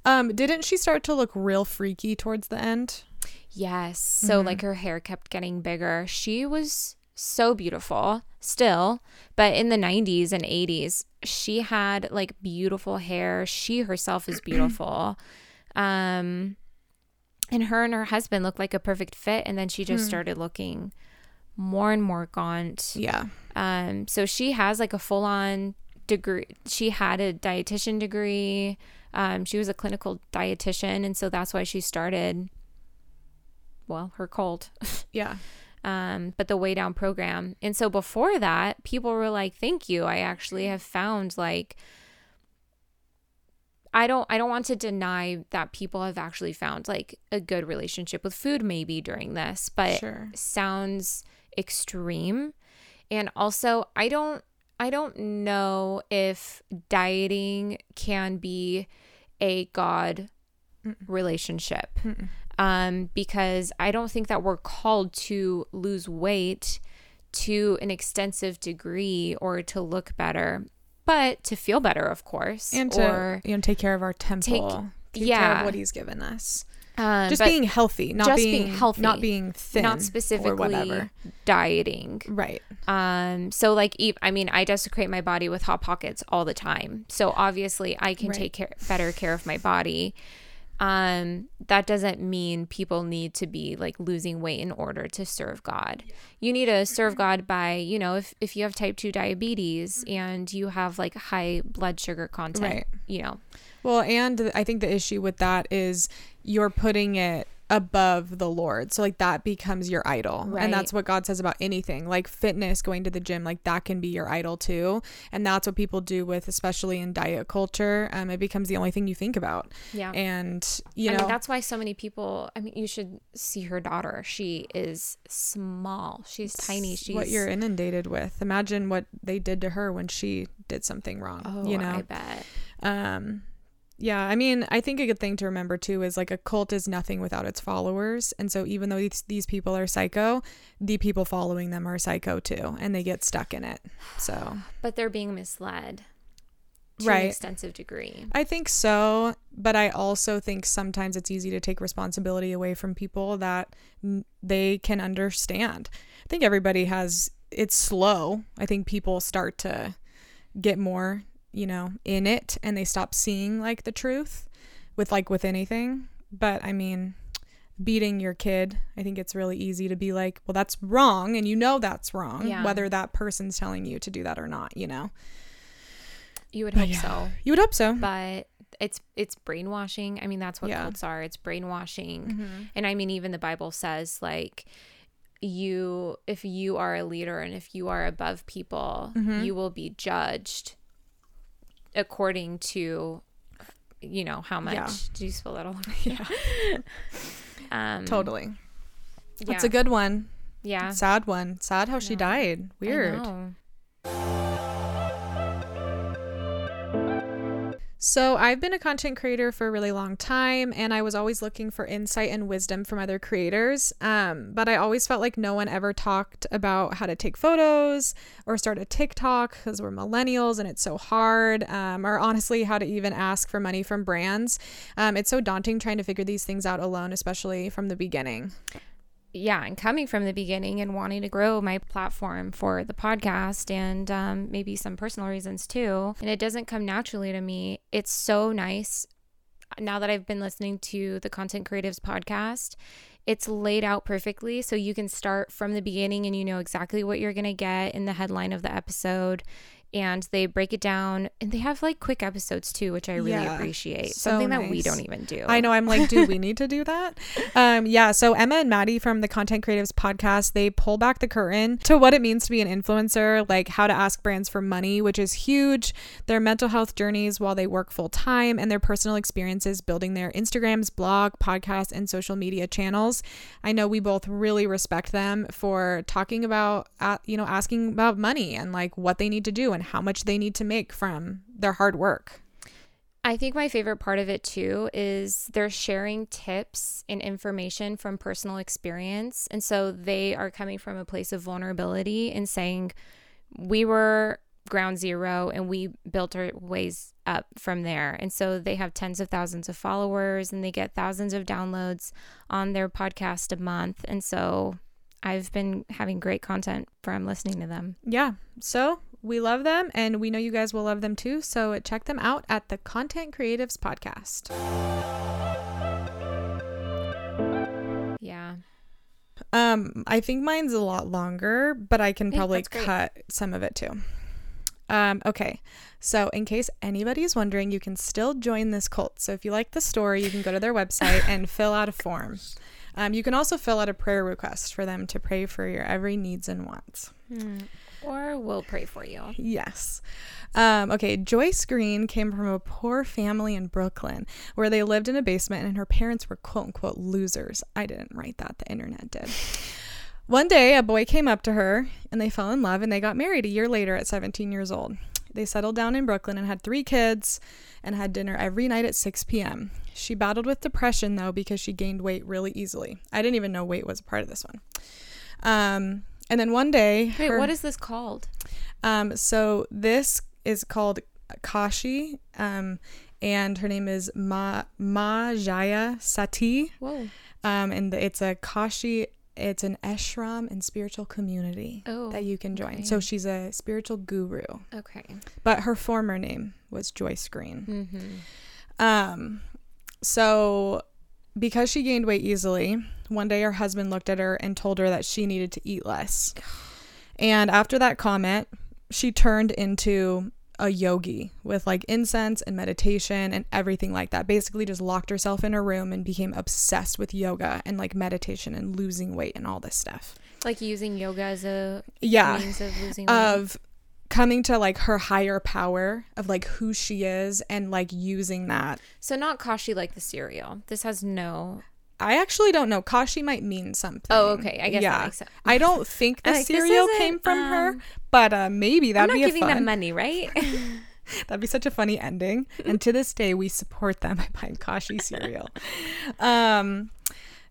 [SPEAKER 3] Um, didn't she start to look real freaky towards the end?
[SPEAKER 4] Yes. So like her hair kept getting bigger. She was so beautiful still, but in the 90s and 80s, she had like beautiful hair. She herself is beautiful. um and her and her husband looked like a perfect fit and then she just started looking more and more gaunt.
[SPEAKER 3] Yeah.
[SPEAKER 4] Um, so she has like a full on degree. She had a dietitian degree. Um, she was a clinical dietitian, and so that's why she started. Well, her cult,
[SPEAKER 3] Yeah.
[SPEAKER 4] um, but the Weigh Down program. And so before that, people were like, "Thank you. I actually have found like." I don't I don't want to deny that people have actually found like a good relationship with food maybe during this, but
[SPEAKER 3] Sure.
[SPEAKER 4] sounds extreme. And also, I don't I don't know if dieting can be a god relationship. Um because I don't think that we're called to lose weight to an extensive degree or to look better, but to feel better, of course.
[SPEAKER 3] And to
[SPEAKER 4] or
[SPEAKER 3] you know take care of our temple. Take, care
[SPEAKER 4] yeah.
[SPEAKER 3] of what he's given us.
[SPEAKER 4] Um,
[SPEAKER 3] Just being healthy, not
[SPEAKER 4] just
[SPEAKER 3] being,
[SPEAKER 4] being healthy,
[SPEAKER 3] not being thin,
[SPEAKER 4] not
[SPEAKER 3] or
[SPEAKER 4] specifically
[SPEAKER 3] whatever.
[SPEAKER 4] dieting.
[SPEAKER 3] Right.
[SPEAKER 4] Um, so like, I mean, I desecrate my body with hot pockets all the time. So obviously, I can
[SPEAKER 3] Right.
[SPEAKER 4] take care, better care of my body. Um, that doesn't mean people need to be like losing weight in order to serve God. You need to serve God by, you know, if if you have type two diabetes and you have like high blood sugar content,
[SPEAKER 3] Right.
[SPEAKER 4] you know,
[SPEAKER 3] Well, and I think the issue with that is you're putting it above the Lord. So like that becomes your idol.
[SPEAKER 4] Right.
[SPEAKER 3] And that's what God says about anything. Like fitness, going to the gym, like that can be your idol too. And that's what people do with especially in diet culture. Um it becomes the only thing you think about.
[SPEAKER 4] yeah.
[SPEAKER 3] And you
[SPEAKER 4] I
[SPEAKER 3] know
[SPEAKER 4] mean, that's why so many people. I mean, you should see her daughter. She is small. She's tiny. She's
[SPEAKER 3] what you're inundated with. Imagine what they did to her when she did something wrong.
[SPEAKER 4] Oh,
[SPEAKER 3] you know.
[SPEAKER 4] I bet.
[SPEAKER 3] Um, yeah, I mean, I think a good thing to remember too is like a cult is nothing without its followers. And so even though these, these people are psycho, the people following them are psycho too, and they get stuck in it. So
[SPEAKER 4] But they're being misled to an
[SPEAKER 3] Right.
[SPEAKER 4] extensive degree.
[SPEAKER 3] I think so, but I also think sometimes it's easy to take responsibility away from people that n- they can understand. I think everybody has it's slow. I think people start to get more, you know, in it and they stop seeing like the truth with like with anything. But I mean, beating your kid, I think it's really easy to be like, well, that's wrong and you know that's wrong,
[SPEAKER 4] Yeah.
[SPEAKER 3] whether that person's telling you to do that or not, you know.
[SPEAKER 4] You would
[SPEAKER 3] But
[SPEAKER 4] hope
[SPEAKER 3] yeah.
[SPEAKER 4] so,
[SPEAKER 3] You would hope so.
[SPEAKER 4] but it's it's brainwashing. I mean, that's what
[SPEAKER 3] Yeah.
[SPEAKER 4] cults are. It's brainwashing.
[SPEAKER 3] Mm-hmm.
[SPEAKER 4] And I mean, even the Bible says like you if you are a leader and if you are above people,
[SPEAKER 3] Mm-hmm.
[SPEAKER 4] you will be judged according to you know how much.
[SPEAKER 3] Yeah.
[SPEAKER 4] Did you spill that all over?
[SPEAKER 3] Yeah.
[SPEAKER 4] Um,
[SPEAKER 3] Totally. That's
[SPEAKER 4] yeah.
[SPEAKER 3] a good one.
[SPEAKER 4] yeah.
[SPEAKER 3] Sad one. Sad how she died. Weird. So, I've been a content creator for a really long time and I was always looking for insight and wisdom from other creators. Um, but I always felt like no one ever talked about how to take photos or start a TikTok because we're millennials and it's so hard. Um, or honestly, how to even ask for money from brands. Um, it's so daunting trying to figure these things out alone, especially from the beginning.
[SPEAKER 4] Yeah, and coming from the beginning and wanting to grow my platform for the podcast and um, maybe some personal reasons too. And it doesn't come naturally to me. It's so nice now that I've been listening to the Content Creatives podcast. It's laid out perfectly so you can start from the beginning and you know exactly what you're going to get in the headline of the episode. And they break it down and they have like quick episodes too which i really
[SPEAKER 3] Yeah,
[SPEAKER 4] appreciate
[SPEAKER 3] so
[SPEAKER 4] something that we don't even do
[SPEAKER 3] I know. I'm like, do we need to do that? Um, yeah. So Emma and Maddie from the Content Creatives podcast, they pull back the curtain to what it means to be an influencer, like how to ask brands for money, which is huge. Their mental health journeys while they work full time, and their personal experiences building their Instagrams, blog, podcast, and social media channels. I know we both really respect them for talking about, uh, you know, asking about money and like what they need to do and how much they need to make from their hard work.
[SPEAKER 4] I think my favorite part of it too is they're sharing tips and information from personal experience. And so they are coming from a place of vulnerability and saying, we were ground zero and we built our ways up from there. And so they have tens of thousands of followers and they get thousands of downloads on their podcast a month. And so I've been having great content from listening to them.
[SPEAKER 3] yeah so we love them and we know you guys will love them too so check them out at the content creatives podcast.
[SPEAKER 4] Yeah.
[SPEAKER 3] um i think mine's a lot longer but i can probably
[SPEAKER 4] great.
[SPEAKER 3] cut some of it too. Um okay. So in case anybody's wondering you can still join this cult. So if you like the story you can go to their website and fill out a form. Um, you can also fill out a prayer request for them to pray for your every needs and wants
[SPEAKER 4] Or we'll pray for you.
[SPEAKER 3] Yes. Um, okay, Joyce Green came from a poor family in Brooklyn where they lived in a basement and her parents were quote unquote losers. I didn't write that, the internet did. One day, a boy came up to her and they fell in love and they got married a year later at 17 years old. They settled down in Brooklyn and had three kids and had dinner every night at 6 p.m. She battled with depression though because she gained weight really easily. I didn't even know weight was a part of this one. Um, and then one day,
[SPEAKER 4] Wait,
[SPEAKER 3] her-
[SPEAKER 4] what is this called?
[SPEAKER 3] um, so this is called Kashi, um, and her name is Ma Ma Jaya Sati,
[SPEAKER 4] Whoa.
[SPEAKER 3] um, and it's a Kashi. It's an ashram and spiritual community
[SPEAKER 4] Oh,
[SPEAKER 3] that you can join.
[SPEAKER 4] okay.
[SPEAKER 3] So she's a spiritual guru,
[SPEAKER 4] Okay.
[SPEAKER 3] but her former name was Joyce Green.
[SPEAKER 4] Mm-hmm.
[SPEAKER 3] Um, so because she gained weight easily, one day her husband looked at her and told her that she needed to eat less. And after that comment, she turned into a yogi with like incense and meditation and everything like that. Basically, just locked herself in her room and became obsessed with yoga and like meditation and losing weight and all this stuff.
[SPEAKER 4] Like using yoga as a
[SPEAKER 3] Yeah.
[SPEAKER 4] means of losing weight.
[SPEAKER 3] Of coming to like her higher power of like who she is and like using that
[SPEAKER 4] so not kashi like the cereal. This has no.
[SPEAKER 3] I actually don't know. Kashi might mean something.
[SPEAKER 4] Oh, okay. I guess
[SPEAKER 3] yeah.
[SPEAKER 4] that makes sense.
[SPEAKER 3] I don't think the
[SPEAKER 4] like,
[SPEAKER 3] cereal came from her,
[SPEAKER 4] um,
[SPEAKER 3] but uh, maybe
[SPEAKER 4] I'm
[SPEAKER 3] that'd
[SPEAKER 4] not
[SPEAKER 3] be a
[SPEAKER 4] giving
[SPEAKER 3] fun.
[SPEAKER 4] them money, right?
[SPEAKER 3] That'd be such a funny ending. and to this day, we support them by buying Kashi cereal. um,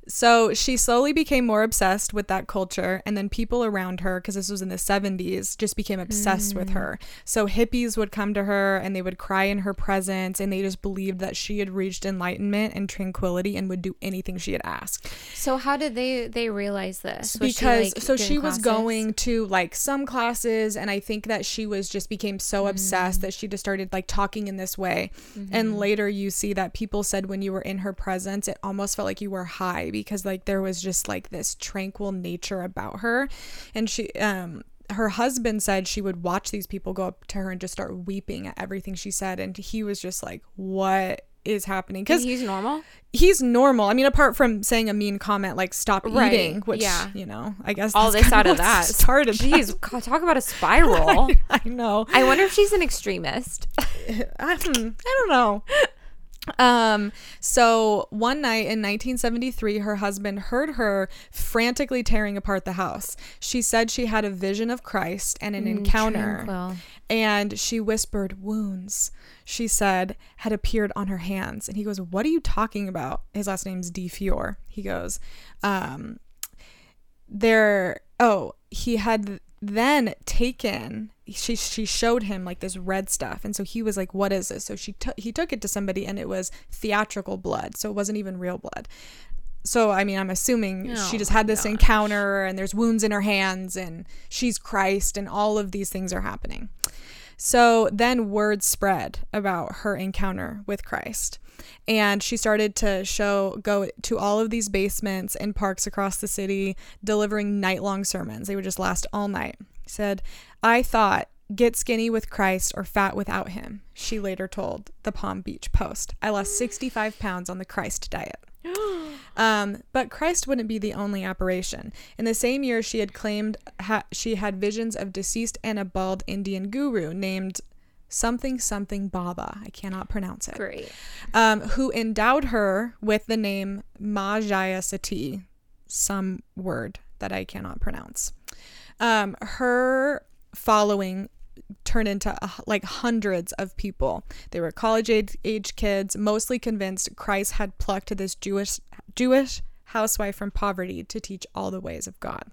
[SPEAKER 3] so she slowly became more obsessed with that culture, and then people around her, because this was in the 70s, just became obsessed with her. So hippies would come to her and they would cry in her presence, and they just believed that she had reached enlightenment and tranquility and would do anything she had asked.
[SPEAKER 4] so how did they they realize this? Was she,
[SPEAKER 3] because
[SPEAKER 4] like,
[SPEAKER 3] so she was going to like some classes and i think that she was just became so obsessed
[SPEAKER 4] Mm.
[SPEAKER 3] that she just started like talking in this way
[SPEAKER 4] Mm-hmm.
[SPEAKER 3] and later you see that people said when you were in her presence it almost felt like you were high because like there was just like this tranquil nature about her and she um her husband said she would watch these people go up to her and just start weeping at everything she said and he was just like what is happening
[SPEAKER 4] Because he's normal.
[SPEAKER 3] he's normal. I mean, apart from saying a mean comment like "stop
[SPEAKER 4] Right,
[SPEAKER 3] eating," which
[SPEAKER 4] yeah.
[SPEAKER 3] you know, I guess
[SPEAKER 4] All this out of that
[SPEAKER 3] started.
[SPEAKER 4] Jeez, God, talk about a spiral.
[SPEAKER 3] I know.
[SPEAKER 4] I wonder if she's an extremist.
[SPEAKER 3] Hmm, I don't know. Um, so one night in 1973, her husband heard her frantically tearing apart the house. She said she had a vision of Christ and an encounter.
[SPEAKER 4] Tranquil.
[SPEAKER 3] and she whispered wounds she said had appeared on her hands and he goes what are you talking about his last name's D Fior he goes um there oh he had then taken she she showed him like this red stuff. And so he was like what is this? So she took he took it to somebody and it was theatrical blood. So it wasn't even real blood. So i mean i'm assuming she
[SPEAKER 4] Oh
[SPEAKER 3] just had this
[SPEAKER 4] gosh.
[SPEAKER 3] encounter and there's wounds in her hands and she's christ and all of these things are happening. So then word spread about her encounter with Christ. And she started to show go to all of these basements and parks across the city delivering night-long sermons. They would just last all night. Said, "I thought get skinny with Christ or fat without him, she later told the Palm Beach Post. I lost 65 pounds on the Christ diet. Um, but Christ wouldn't be the only apparition. In the same year, she had claimed ha- she had visions of deceased and a bald Indian guru named something something Baba. I cannot pronounce it.
[SPEAKER 4] Great.
[SPEAKER 3] Um, who endowed her with the name Majaya Sati, some word that I cannot pronounce. Um, her following turned into uh, like hundreds of people. They were college age, age kids, mostly convinced Christ had plucked this Jewish Jewish housewife from poverty to teach all the ways of God.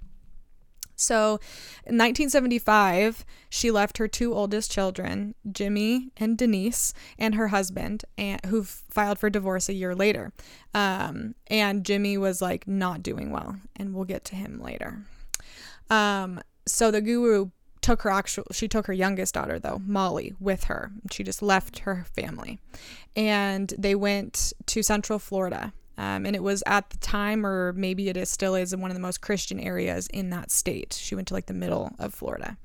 [SPEAKER 3] So, in 1975, she left her two oldest children, Jimmy and Denise, and her husband, and who filed for divorce a year later. Um, and Jimmy was like not doing well, and we'll get to him later. Um, so the guru took her actual she took her youngest daughter though molly with her she just left her family and they went to central florida um, and it was at the time or maybe it is still is one of the most christian areas in that state. She went to like the middle of florida.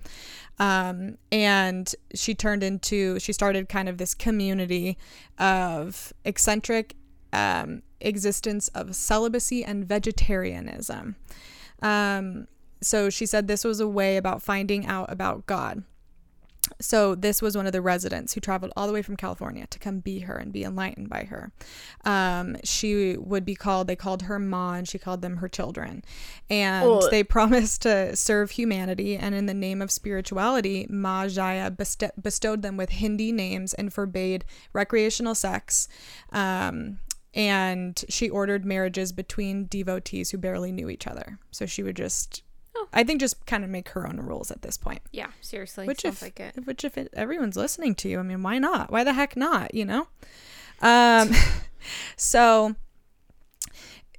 [SPEAKER 3] Um, and she turned into she started kind of this community of eccentric um, existence of celibacy and vegetarianism. Um, so she said this was a way about finding out about God. So this was one of the residents who traveled all the way from California to come be her and be enlightened by her. Um, she would be called. They called her Ma, and she called them her children. And
[SPEAKER 4] Ugh.
[SPEAKER 3] they promised to serve humanity. And in the name of spirituality, Ma Jaya best- bestowed them with Hindi names and forbade recreational sex. Um, and she ordered marriages between devotees who barely knew each other. So she would just,
[SPEAKER 4] Oh.
[SPEAKER 3] I think, just kind of make her own rules at this point.
[SPEAKER 4] Yeah, seriously.
[SPEAKER 3] Which if,
[SPEAKER 4] like
[SPEAKER 3] which if it, everyone's listening to you, I mean, why not? Why the heck not? You know. Um, so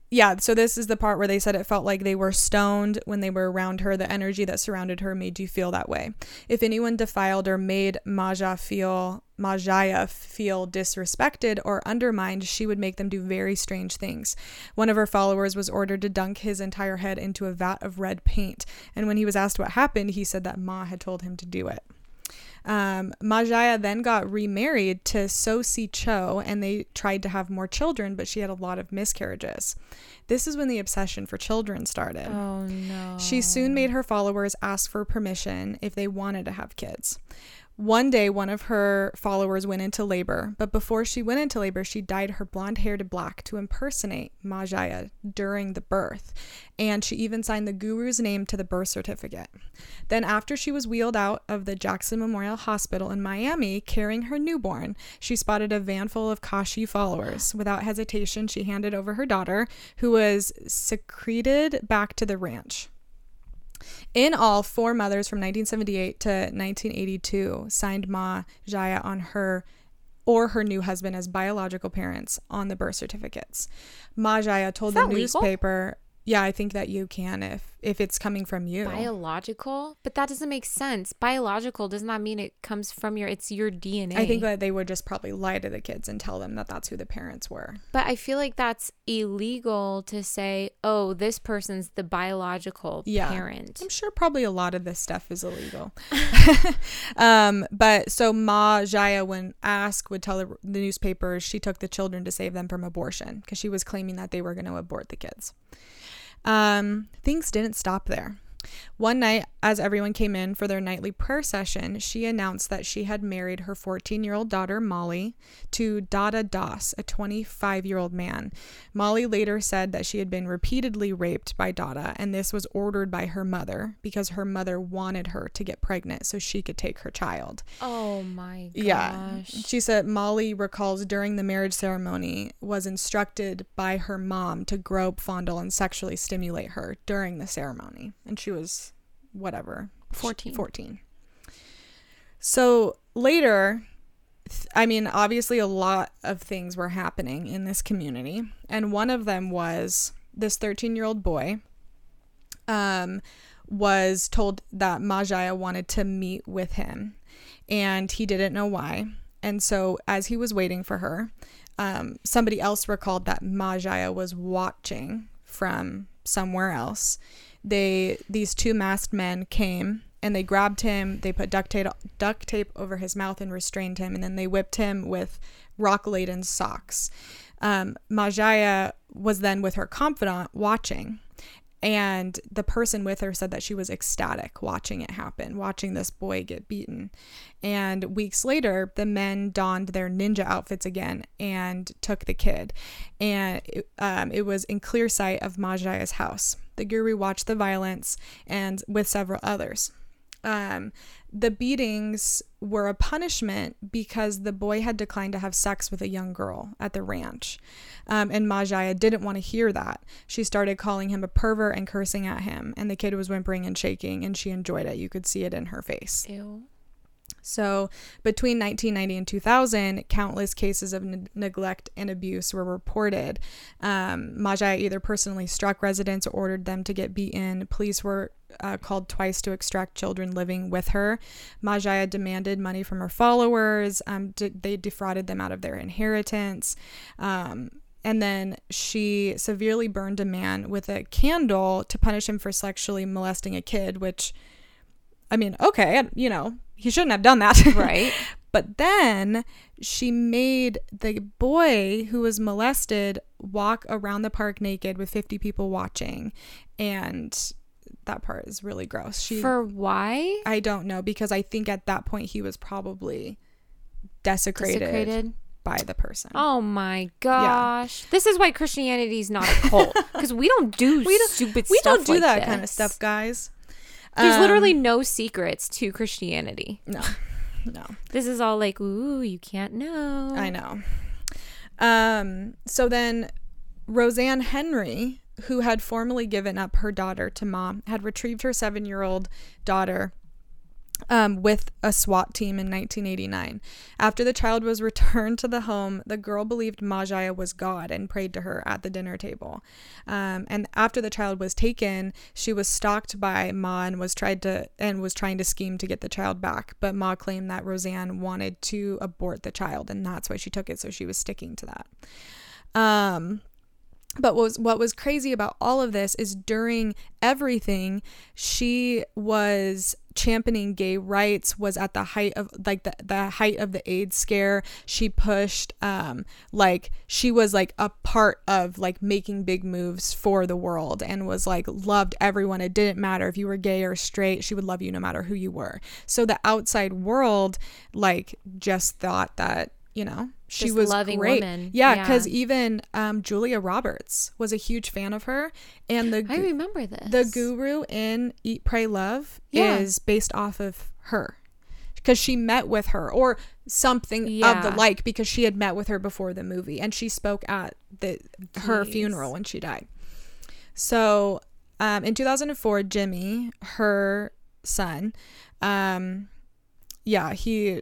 [SPEAKER 3] yeah, so this is the part where they said it felt like they were stoned when they were around her. The energy that surrounded her made you feel that way. If anyone defiled or made Maja feel Majaya feel disrespected or undermined, she would make them do very strange things. One of her followers was ordered to dunk his entire head into a vat of red paint, and when he was asked what happened, he said that Ma had told him to do it. Um, Majaya then got remarried to So Si Cho, and they tried to have more children, but she had a lot of miscarriages. This is when the obsession for children started.
[SPEAKER 4] Oh no.
[SPEAKER 3] She soon made her followers ask for permission if they wanted to have kids. One day, one of her followers went into labor, but before she went into labor, she dyed her blonde hair to black to impersonate Majaya during the birth, and she even signed the guru's name to the birth certificate. Then, after she was wheeled out of the Jackson Memorial Hospital in Miami carrying her newborn, she spotted a van full of Kashi followers. Without hesitation, she handed over her daughter, who was secreted back to the ranch. In all, four mothers from 1978 to 1982 signed Ma Jaya on her or her new husband as biological parents on the birth certificates. Ma Jaya told the
[SPEAKER 4] legal?
[SPEAKER 3] newspaper, "Yeah, I think that you can if if it's coming from you."
[SPEAKER 4] biological, but that doesn't make sense. Biological does not mean it comes from your. It's your DNA.
[SPEAKER 3] I think that they would just probably lie to the kids and tell them that that's who the parents were.
[SPEAKER 4] But I feel like that's illegal to say, "Oh, this person's the biological
[SPEAKER 3] Yeah.
[SPEAKER 4] parent."
[SPEAKER 3] I'm sure probably a lot of this stuff is illegal. um, but so Ma Jaya, when asked, would tell the, the newspapers she took the children to save them from abortion because she was claiming that they were going to abort the kids. Um, things didn't stop there. One night, as everyone came in for their nightly prayer session, she announced that she had married her 14 year old daughter, Molly, to Dada Das, a 25 year old man. Molly later said that she had been repeatedly raped by Dada, and this was ordered by her mother because her mother wanted her to get pregnant so she could take her child.
[SPEAKER 4] Oh my gosh.
[SPEAKER 3] Yeah. She said Molly recalls during the marriage ceremony was instructed by her mom to grope, fondle, and sexually stimulate her during the ceremony. And she was whatever.
[SPEAKER 4] 14.
[SPEAKER 3] 14. So later, I mean, obviously, a lot of things were happening in this community. And one of them was this 13 year old boy um, was told that Majaya wanted to meet with him. And he didn't know why. And so, as he was waiting for her, um, somebody else recalled that Majaya was watching from somewhere else. They these two masked men came and they grabbed him. They put duct tape duct tape over his mouth and restrained him, and then they whipped him with rock laden socks. Um, Majaya was then with her confidant watching. And the person with her said that she was ecstatic watching it happen, watching this boy get beaten. And weeks later, the men donned their ninja outfits again and took the kid. And it, um, it was in clear sight of Majaya's house. The guru watched the violence and with several others. Um, the beatings were a punishment because the boy had declined to have sex with a young girl at the ranch. Um, and Majaya didn't want to hear that. She started calling him a pervert and cursing at him. And the kid was whimpering and shaking, and she enjoyed it. You could see it in her face.
[SPEAKER 4] Ew.
[SPEAKER 3] So, between 1990 and 2000, countless cases of ne- neglect and abuse were reported. Um, Majaya either personally struck residents or ordered them to get beaten. Police were uh, called twice to extract children living with her. Majaya demanded money from her followers. Um, they defrauded them out of their inheritance. Um, and then she severely burned a man with a candle to punish him for sexually molesting a kid, which, I mean, okay, you know, he shouldn't have done that.
[SPEAKER 4] Right.
[SPEAKER 3] but then she made the boy who was molested walk around the park naked with 50 people watching. And that part is really gross. She
[SPEAKER 4] For why?
[SPEAKER 3] I don't know because I think at that point he was probably desecrated,
[SPEAKER 4] Desecrated.
[SPEAKER 3] by the person.
[SPEAKER 4] Oh my gosh. This is why Christianity is not a cult. Because we don't do
[SPEAKER 3] we don't,
[SPEAKER 4] stupid
[SPEAKER 3] we don't do that kind of stuff, guys.
[SPEAKER 4] There's
[SPEAKER 3] Um,
[SPEAKER 4] literally no secrets to Christianity.
[SPEAKER 3] no, no.
[SPEAKER 4] This is all like, ooh, you can't know.
[SPEAKER 3] I know. Um, so then Roseanne Henry, who had formerly given up her daughter to mom, had retrieved her seven year old daughter um, with a SWAT team in 1989. After the child was returned to the home, the girl believed Majaya was God and prayed to her at the dinner table. Um, and after the child was taken, she was stalked by Ma and was tried to and was trying to scheme to get the child back. But Ma claimed that Roseanne wanted to abort the child, and that's why she took it. So she was sticking to that. Um, but what was what was crazy about all of this is during everything, she was championing gay rights was at the height of like the, the height of the AIDS scare. She pushed um like she was like a part of like making big moves for the world and was like loved everyone. It didn't matter if you were gay or straight, she would love you no matter who you were. So the outside world like just thought that, you know, she was
[SPEAKER 4] loving
[SPEAKER 3] great.
[SPEAKER 4] woman.
[SPEAKER 3] Yeah,
[SPEAKER 4] Yeah.
[SPEAKER 3] because even um, Julia Roberts was a huge fan of her, and the
[SPEAKER 4] I remember this.
[SPEAKER 3] the guru in Eat, Pray, Love
[SPEAKER 4] Yeah.
[SPEAKER 3] is based off of her, because she met with her or something of the like, because she had met with her before the movie, and she spoke at the her funeral when she died. So, um, in 2004, Jimmy, her son, um, yeah, he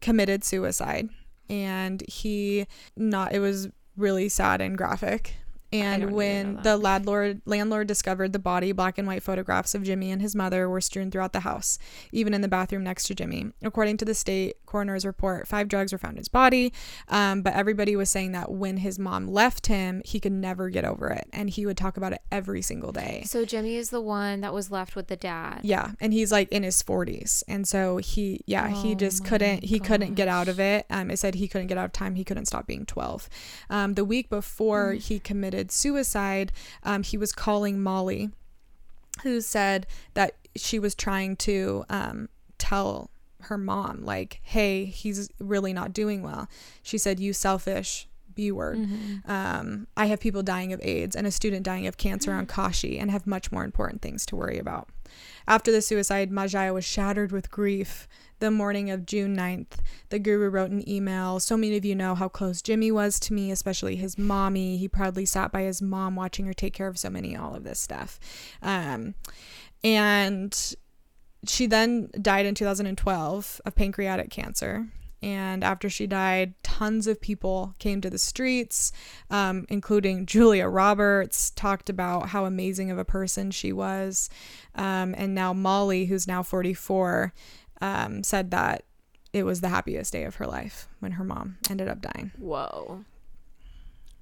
[SPEAKER 3] committed suicide and he not it was really sad and graphic and when the landlord landlord discovered the body black and white photographs of Jimmy and his mother were strewn throughout the house even in the bathroom next to Jimmy according to the state coroner's report five drugs were found in his body um, but everybody was saying that when his mom left him he could never get over it and he would talk about it every single day
[SPEAKER 4] so Jimmy is the one that was left with the dad.
[SPEAKER 3] yeah, and he's like in his 40s. And so he yeah, he
[SPEAKER 4] Oh
[SPEAKER 3] just couldn't he couldn't get out of it. Um it said he couldn't get out of time. He couldn't stop being 12. Um the week before
[SPEAKER 4] Mm.
[SPEAKER 3] he committed suicide, um he was calling Molly who said that she was trying to um tell her mom like, "Hey, he's really not doing well." She said, "You selfish B word.
[SPEAKER 4] Mm-hmm.
[SPEAKER 3] Um, I have people dying of AIDS and a student dying of cancer on Kashi and have much more important things to worry about. After the suicide, Majaya was shattered with grief. The morning of June 9th, the guru wrote an email. So many of you know how close Jimmy was to me, especially his mommy. He proudly sat by his mom, watching her take care of so many, all of this stuff. Um, and she then died in 2012 of pancreatic cancer. And after she died, tons of people came to the streets, um, including Julia Roberts, talked about how amazing of a person she was. Um, and now Molly, who's now 44, um, said that it was the happiest day of her life when her mom ended up dying.
[SPEAKER 4] Whoa.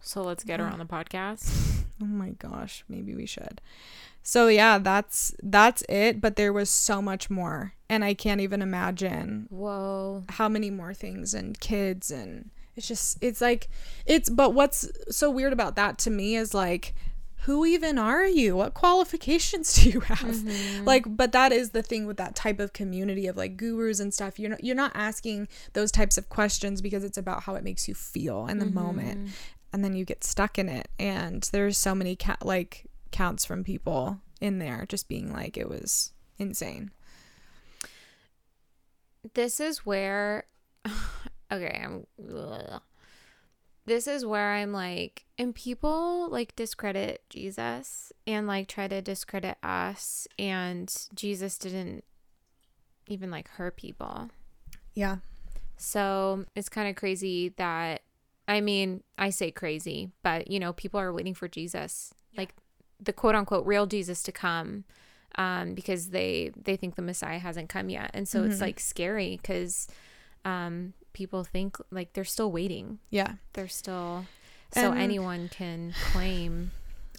[SPEAKER 4] So let's get her on the podcast.
[SPEAKER 3] Oh my gosh, maybe we should. So yeah, that's that's it, but there was so much more and I can't even imagine
[SPEAKER 4] Whoa.
[SPEAKER 3] how many more things and kids and it's just it's like it's but what's so weird about that to me is like who even are you? What qualifications do you have? Mm-hmm. Like but that is the thing with that type of community of like gurus and stuff. You're not you're not asking those types of questions because it's about how it makes you feel in the moment mm-hmm. and then you get stuck in it and there's so many ca- like counts from people in there just being like it was insane.
[SPEAKER 4] This is where okay i'm ugh. this is where i'm like and people like discredit jesus and like try to discredit us and jesus didn't even like hurt people.
[SPEAKER 3] Yeah.
[SPEAKER 4] So it's kind of crazy that i mean i say crazy but you know people are waiting for jesus like the quote unquote real jesus to come um, because they they think the Messiah hasn't come yet, and so it's like scary because um, people think like they're still waiting.
[SPEAKER 3] yeah
[SPEAKER 4] They're still so
[SPEAKER 3] And-
[SPEAKER 4] anyone can claim.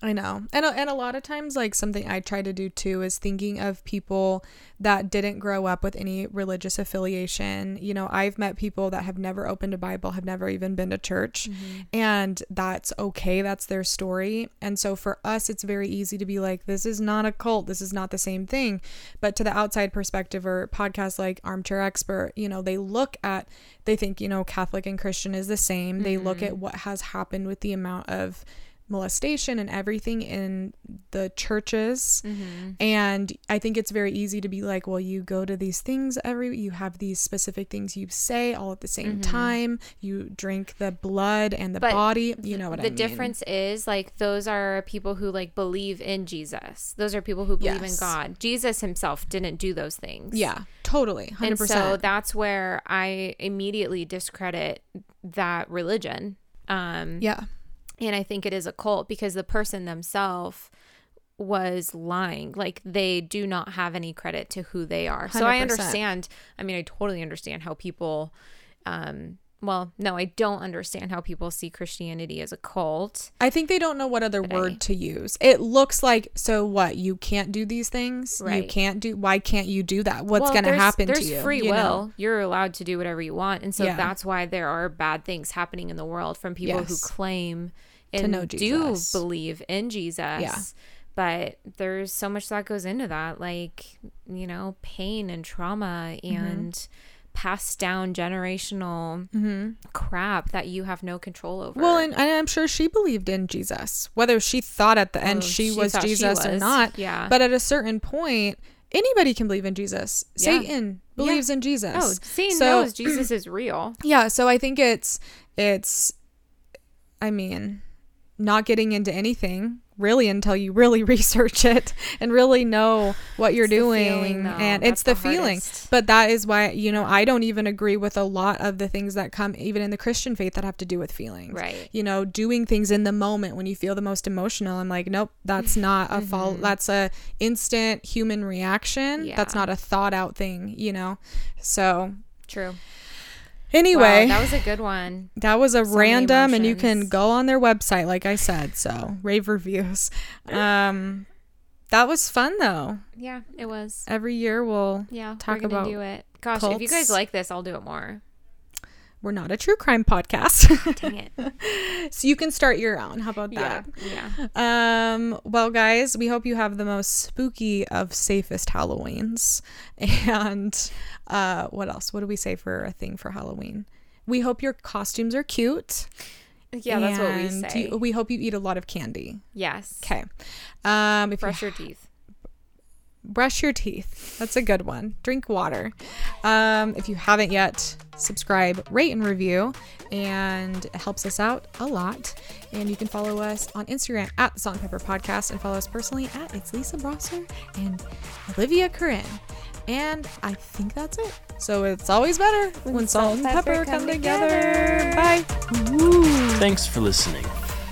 [SPEAKER 3] I know. And a, and a lot of times like something I try to do too is thinking of people that didn't grow up with any religious affiliation. You know, I've met people that have never opened a Bible, have never even been to church, mm-hmm. and that's okay. That's their story. And so for us it's very easy to be like this is not a cult. This is not the same thing. But to the outside perspective or podcasts like Armchair Expert, you know, they look at they think, you know, Catholic and Christian is the same. They look at mm-hmm. what has happened with the amount of molestation and everything in the churches and i think it's very easy to be like well you go to these things every you have these specific things you say all at the same time you drink the blood and the
[SPEAKER 4] But
[SPEAKER 3] body you know what
[SPEAKER 4] the
[SPEAKER 3] i mean The
[SPEAKER 4] difference is like those are people who like believe in Jesus. Those are people who believe
[SPEAKER 3] Yes.
[SPEAKER 4] in God. Jesus himself didn't do those things.
[SPEAKER 3] yeah totally 100%
[SPEAKER 4] And so that's where I immediately discredit that religion. Um,
[SPEAKER 3] yeah
[SPEAKER 4] and I think it is a cult because the person themselves was lying. Like they do not have any credit to who they are. So I understand. I mean, I totally understand how people um well, no, I don't understand how people see Christianity as a cult.
[SPEAKER 3] I think they don't know what other
[SPEAKER 4] But I-
[SPEAKER 3] word to use. It looks like so what you can't do these things. You can't do. Why can't you do that? What's
[SPEAKER 4] Well,
[SPEAKER 3] going to happen
[SPEAKER 4] There's
[SPEAKER 3] to you?
[SPEAKER 4] free
[SPEAKER 3] you
[SPEAKER 4] will.
[SPEAKER 3] know?
[SPEAKER 4] You're allowed to do whatever you want, and so
[SPEAKER 3] Yeah.
[SPEAKER 4] that's why there are bad things happening in the world from people who
[SPEAKER 3] Yes.
[SPEAKER 4] Claim
[SPEAKER 3] To
[SPEAKER 4] and
[SPEAKER 3] know
[SPEAKER 4] do believe in Jesus.
[SPEAKER 3] Yeah.
[SPEAKER 4] But there's so much that goes into that, like you know, pain and trauma
[SPEAKER 3] Mm-hmm.
[SPEAKER 4] and passed down generational crap that you have no control over.
[SPEAKER 3] Well, and, and I'm sure she believed in Jesus, whether she thought at the end
[SPEAKER 4] Oh,
[SPEAKER 3] she,
[SPEAKER 4] she
[SPEAKER 3] was
[SPEAKER 4] thought she
[SPEAKER 3] Jesus or not.
[SPEAKER 4] Yeah.
[SPEAKER 3] But at a certain point, anybody can believe in Jesus.
[SPEAKER 4] Yeah.
[SPEAKER 3] Satan believes in Jesus.
[SPEAKER 4] oh, Satan
[SPEAKER 3] So-
[SPEAKER 4] knows Jesus is real.
[SPEAKER 3] Yeah, so I think it's it's I mean, not getting into anything really until you really research it and really know what you're
[SPEAKER 4] It's
[SPEAKER 3] doing.
[SPEAKER 4] feeling,
[SPEAKER 3] and
[SPEAKER 4] That's
[SPEAKER 3] it's the,
[SPEAKER 4] the
[SPEAKER 3] feeling.
[SPEAKER 4] Hardest.
[SPEAKER 3] but that is why you know I don't even agree with a lot of the things that come even in the Christian faith that have to do with feelings.
[SPEAKER 4] Right.
[SPEAKER 3] you know doing things in the moment when you feel the most emotional I'm like nope that's not a mm-hmm. fall that's a instant human reaction. That's not a thought out thing you know? So
[SPEAKER 4] True.
[SPEAKER 3] Anyway
[SPEAKER 4] Wow, that was a good one.
[SPEAKER 3] that was a
[SPEAKER 4] So
[SPEAKER 3] random, and you can go on their website, like I said. So rave reviews. Um, that was fun though.
[SPEAKER 4] Yeah, it was.
[SPEAKER 3] Every year we'll.
[SPEAKER 4] Yeah,
[SPEAKER 3] Talk about
[SPEAKER 4] do it. Gosh, if you guys like this, I'll do it more.
[SPEAKER 3] We're not a true crime podcast,
[SPEAKER 4] Dang it.
[SPEAKER 3] so you can start your own. How about that?
[SPEAKER 4] yeah.
[SPEAKER 3] Um, well, guys, we hope you have the most spooky of safest Halloweens. And uh, what else? What do we say for a thing for Halloween? We hope your costumes are cute.
[SPEAKER 4] Yeah, that's what we say.
[SPEAKER 3] you- we hope you eat a lot of candy.
[SPEAKER 4] yes.
[SPEAKER 3] Okay. Um, if
[SPEAKER 4] Brush
[SPEAKER 3] you
[SPEAKER 4] your teeth.
[SPEAKER 3] Brush your teeth, that's a good one. Drink water. Um, if you haven't yet, subscribe, rate, and review, and it helps us out a lot. And you can follow us on Instagram at the Salt and Pepper Podcast, and follow us personally at it's Lisa Brosser and Olivia Corinne. And I think that's it. So it's always better when, salt and pepper, come, together. Bye.
[SPEAKER 2] Thanks for listening.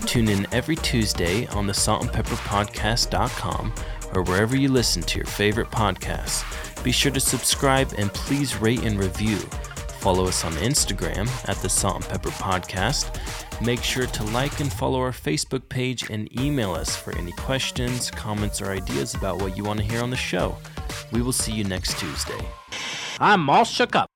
[SPEAKER 2] Tune in every Tuesday on the saltandpepperpodcast.com or wherever you listen to your favorite podcasts. Be sure to subscribe and please rate and review. Follow us on Instagram at the Salt and Pepper Podcast. Make sure to like and follow our Facebook page and email us for any questions, comments, or ideas about what you want to hear on the show. We will see you next Tuesday.
[SPEAKER 1] I'm all shook up.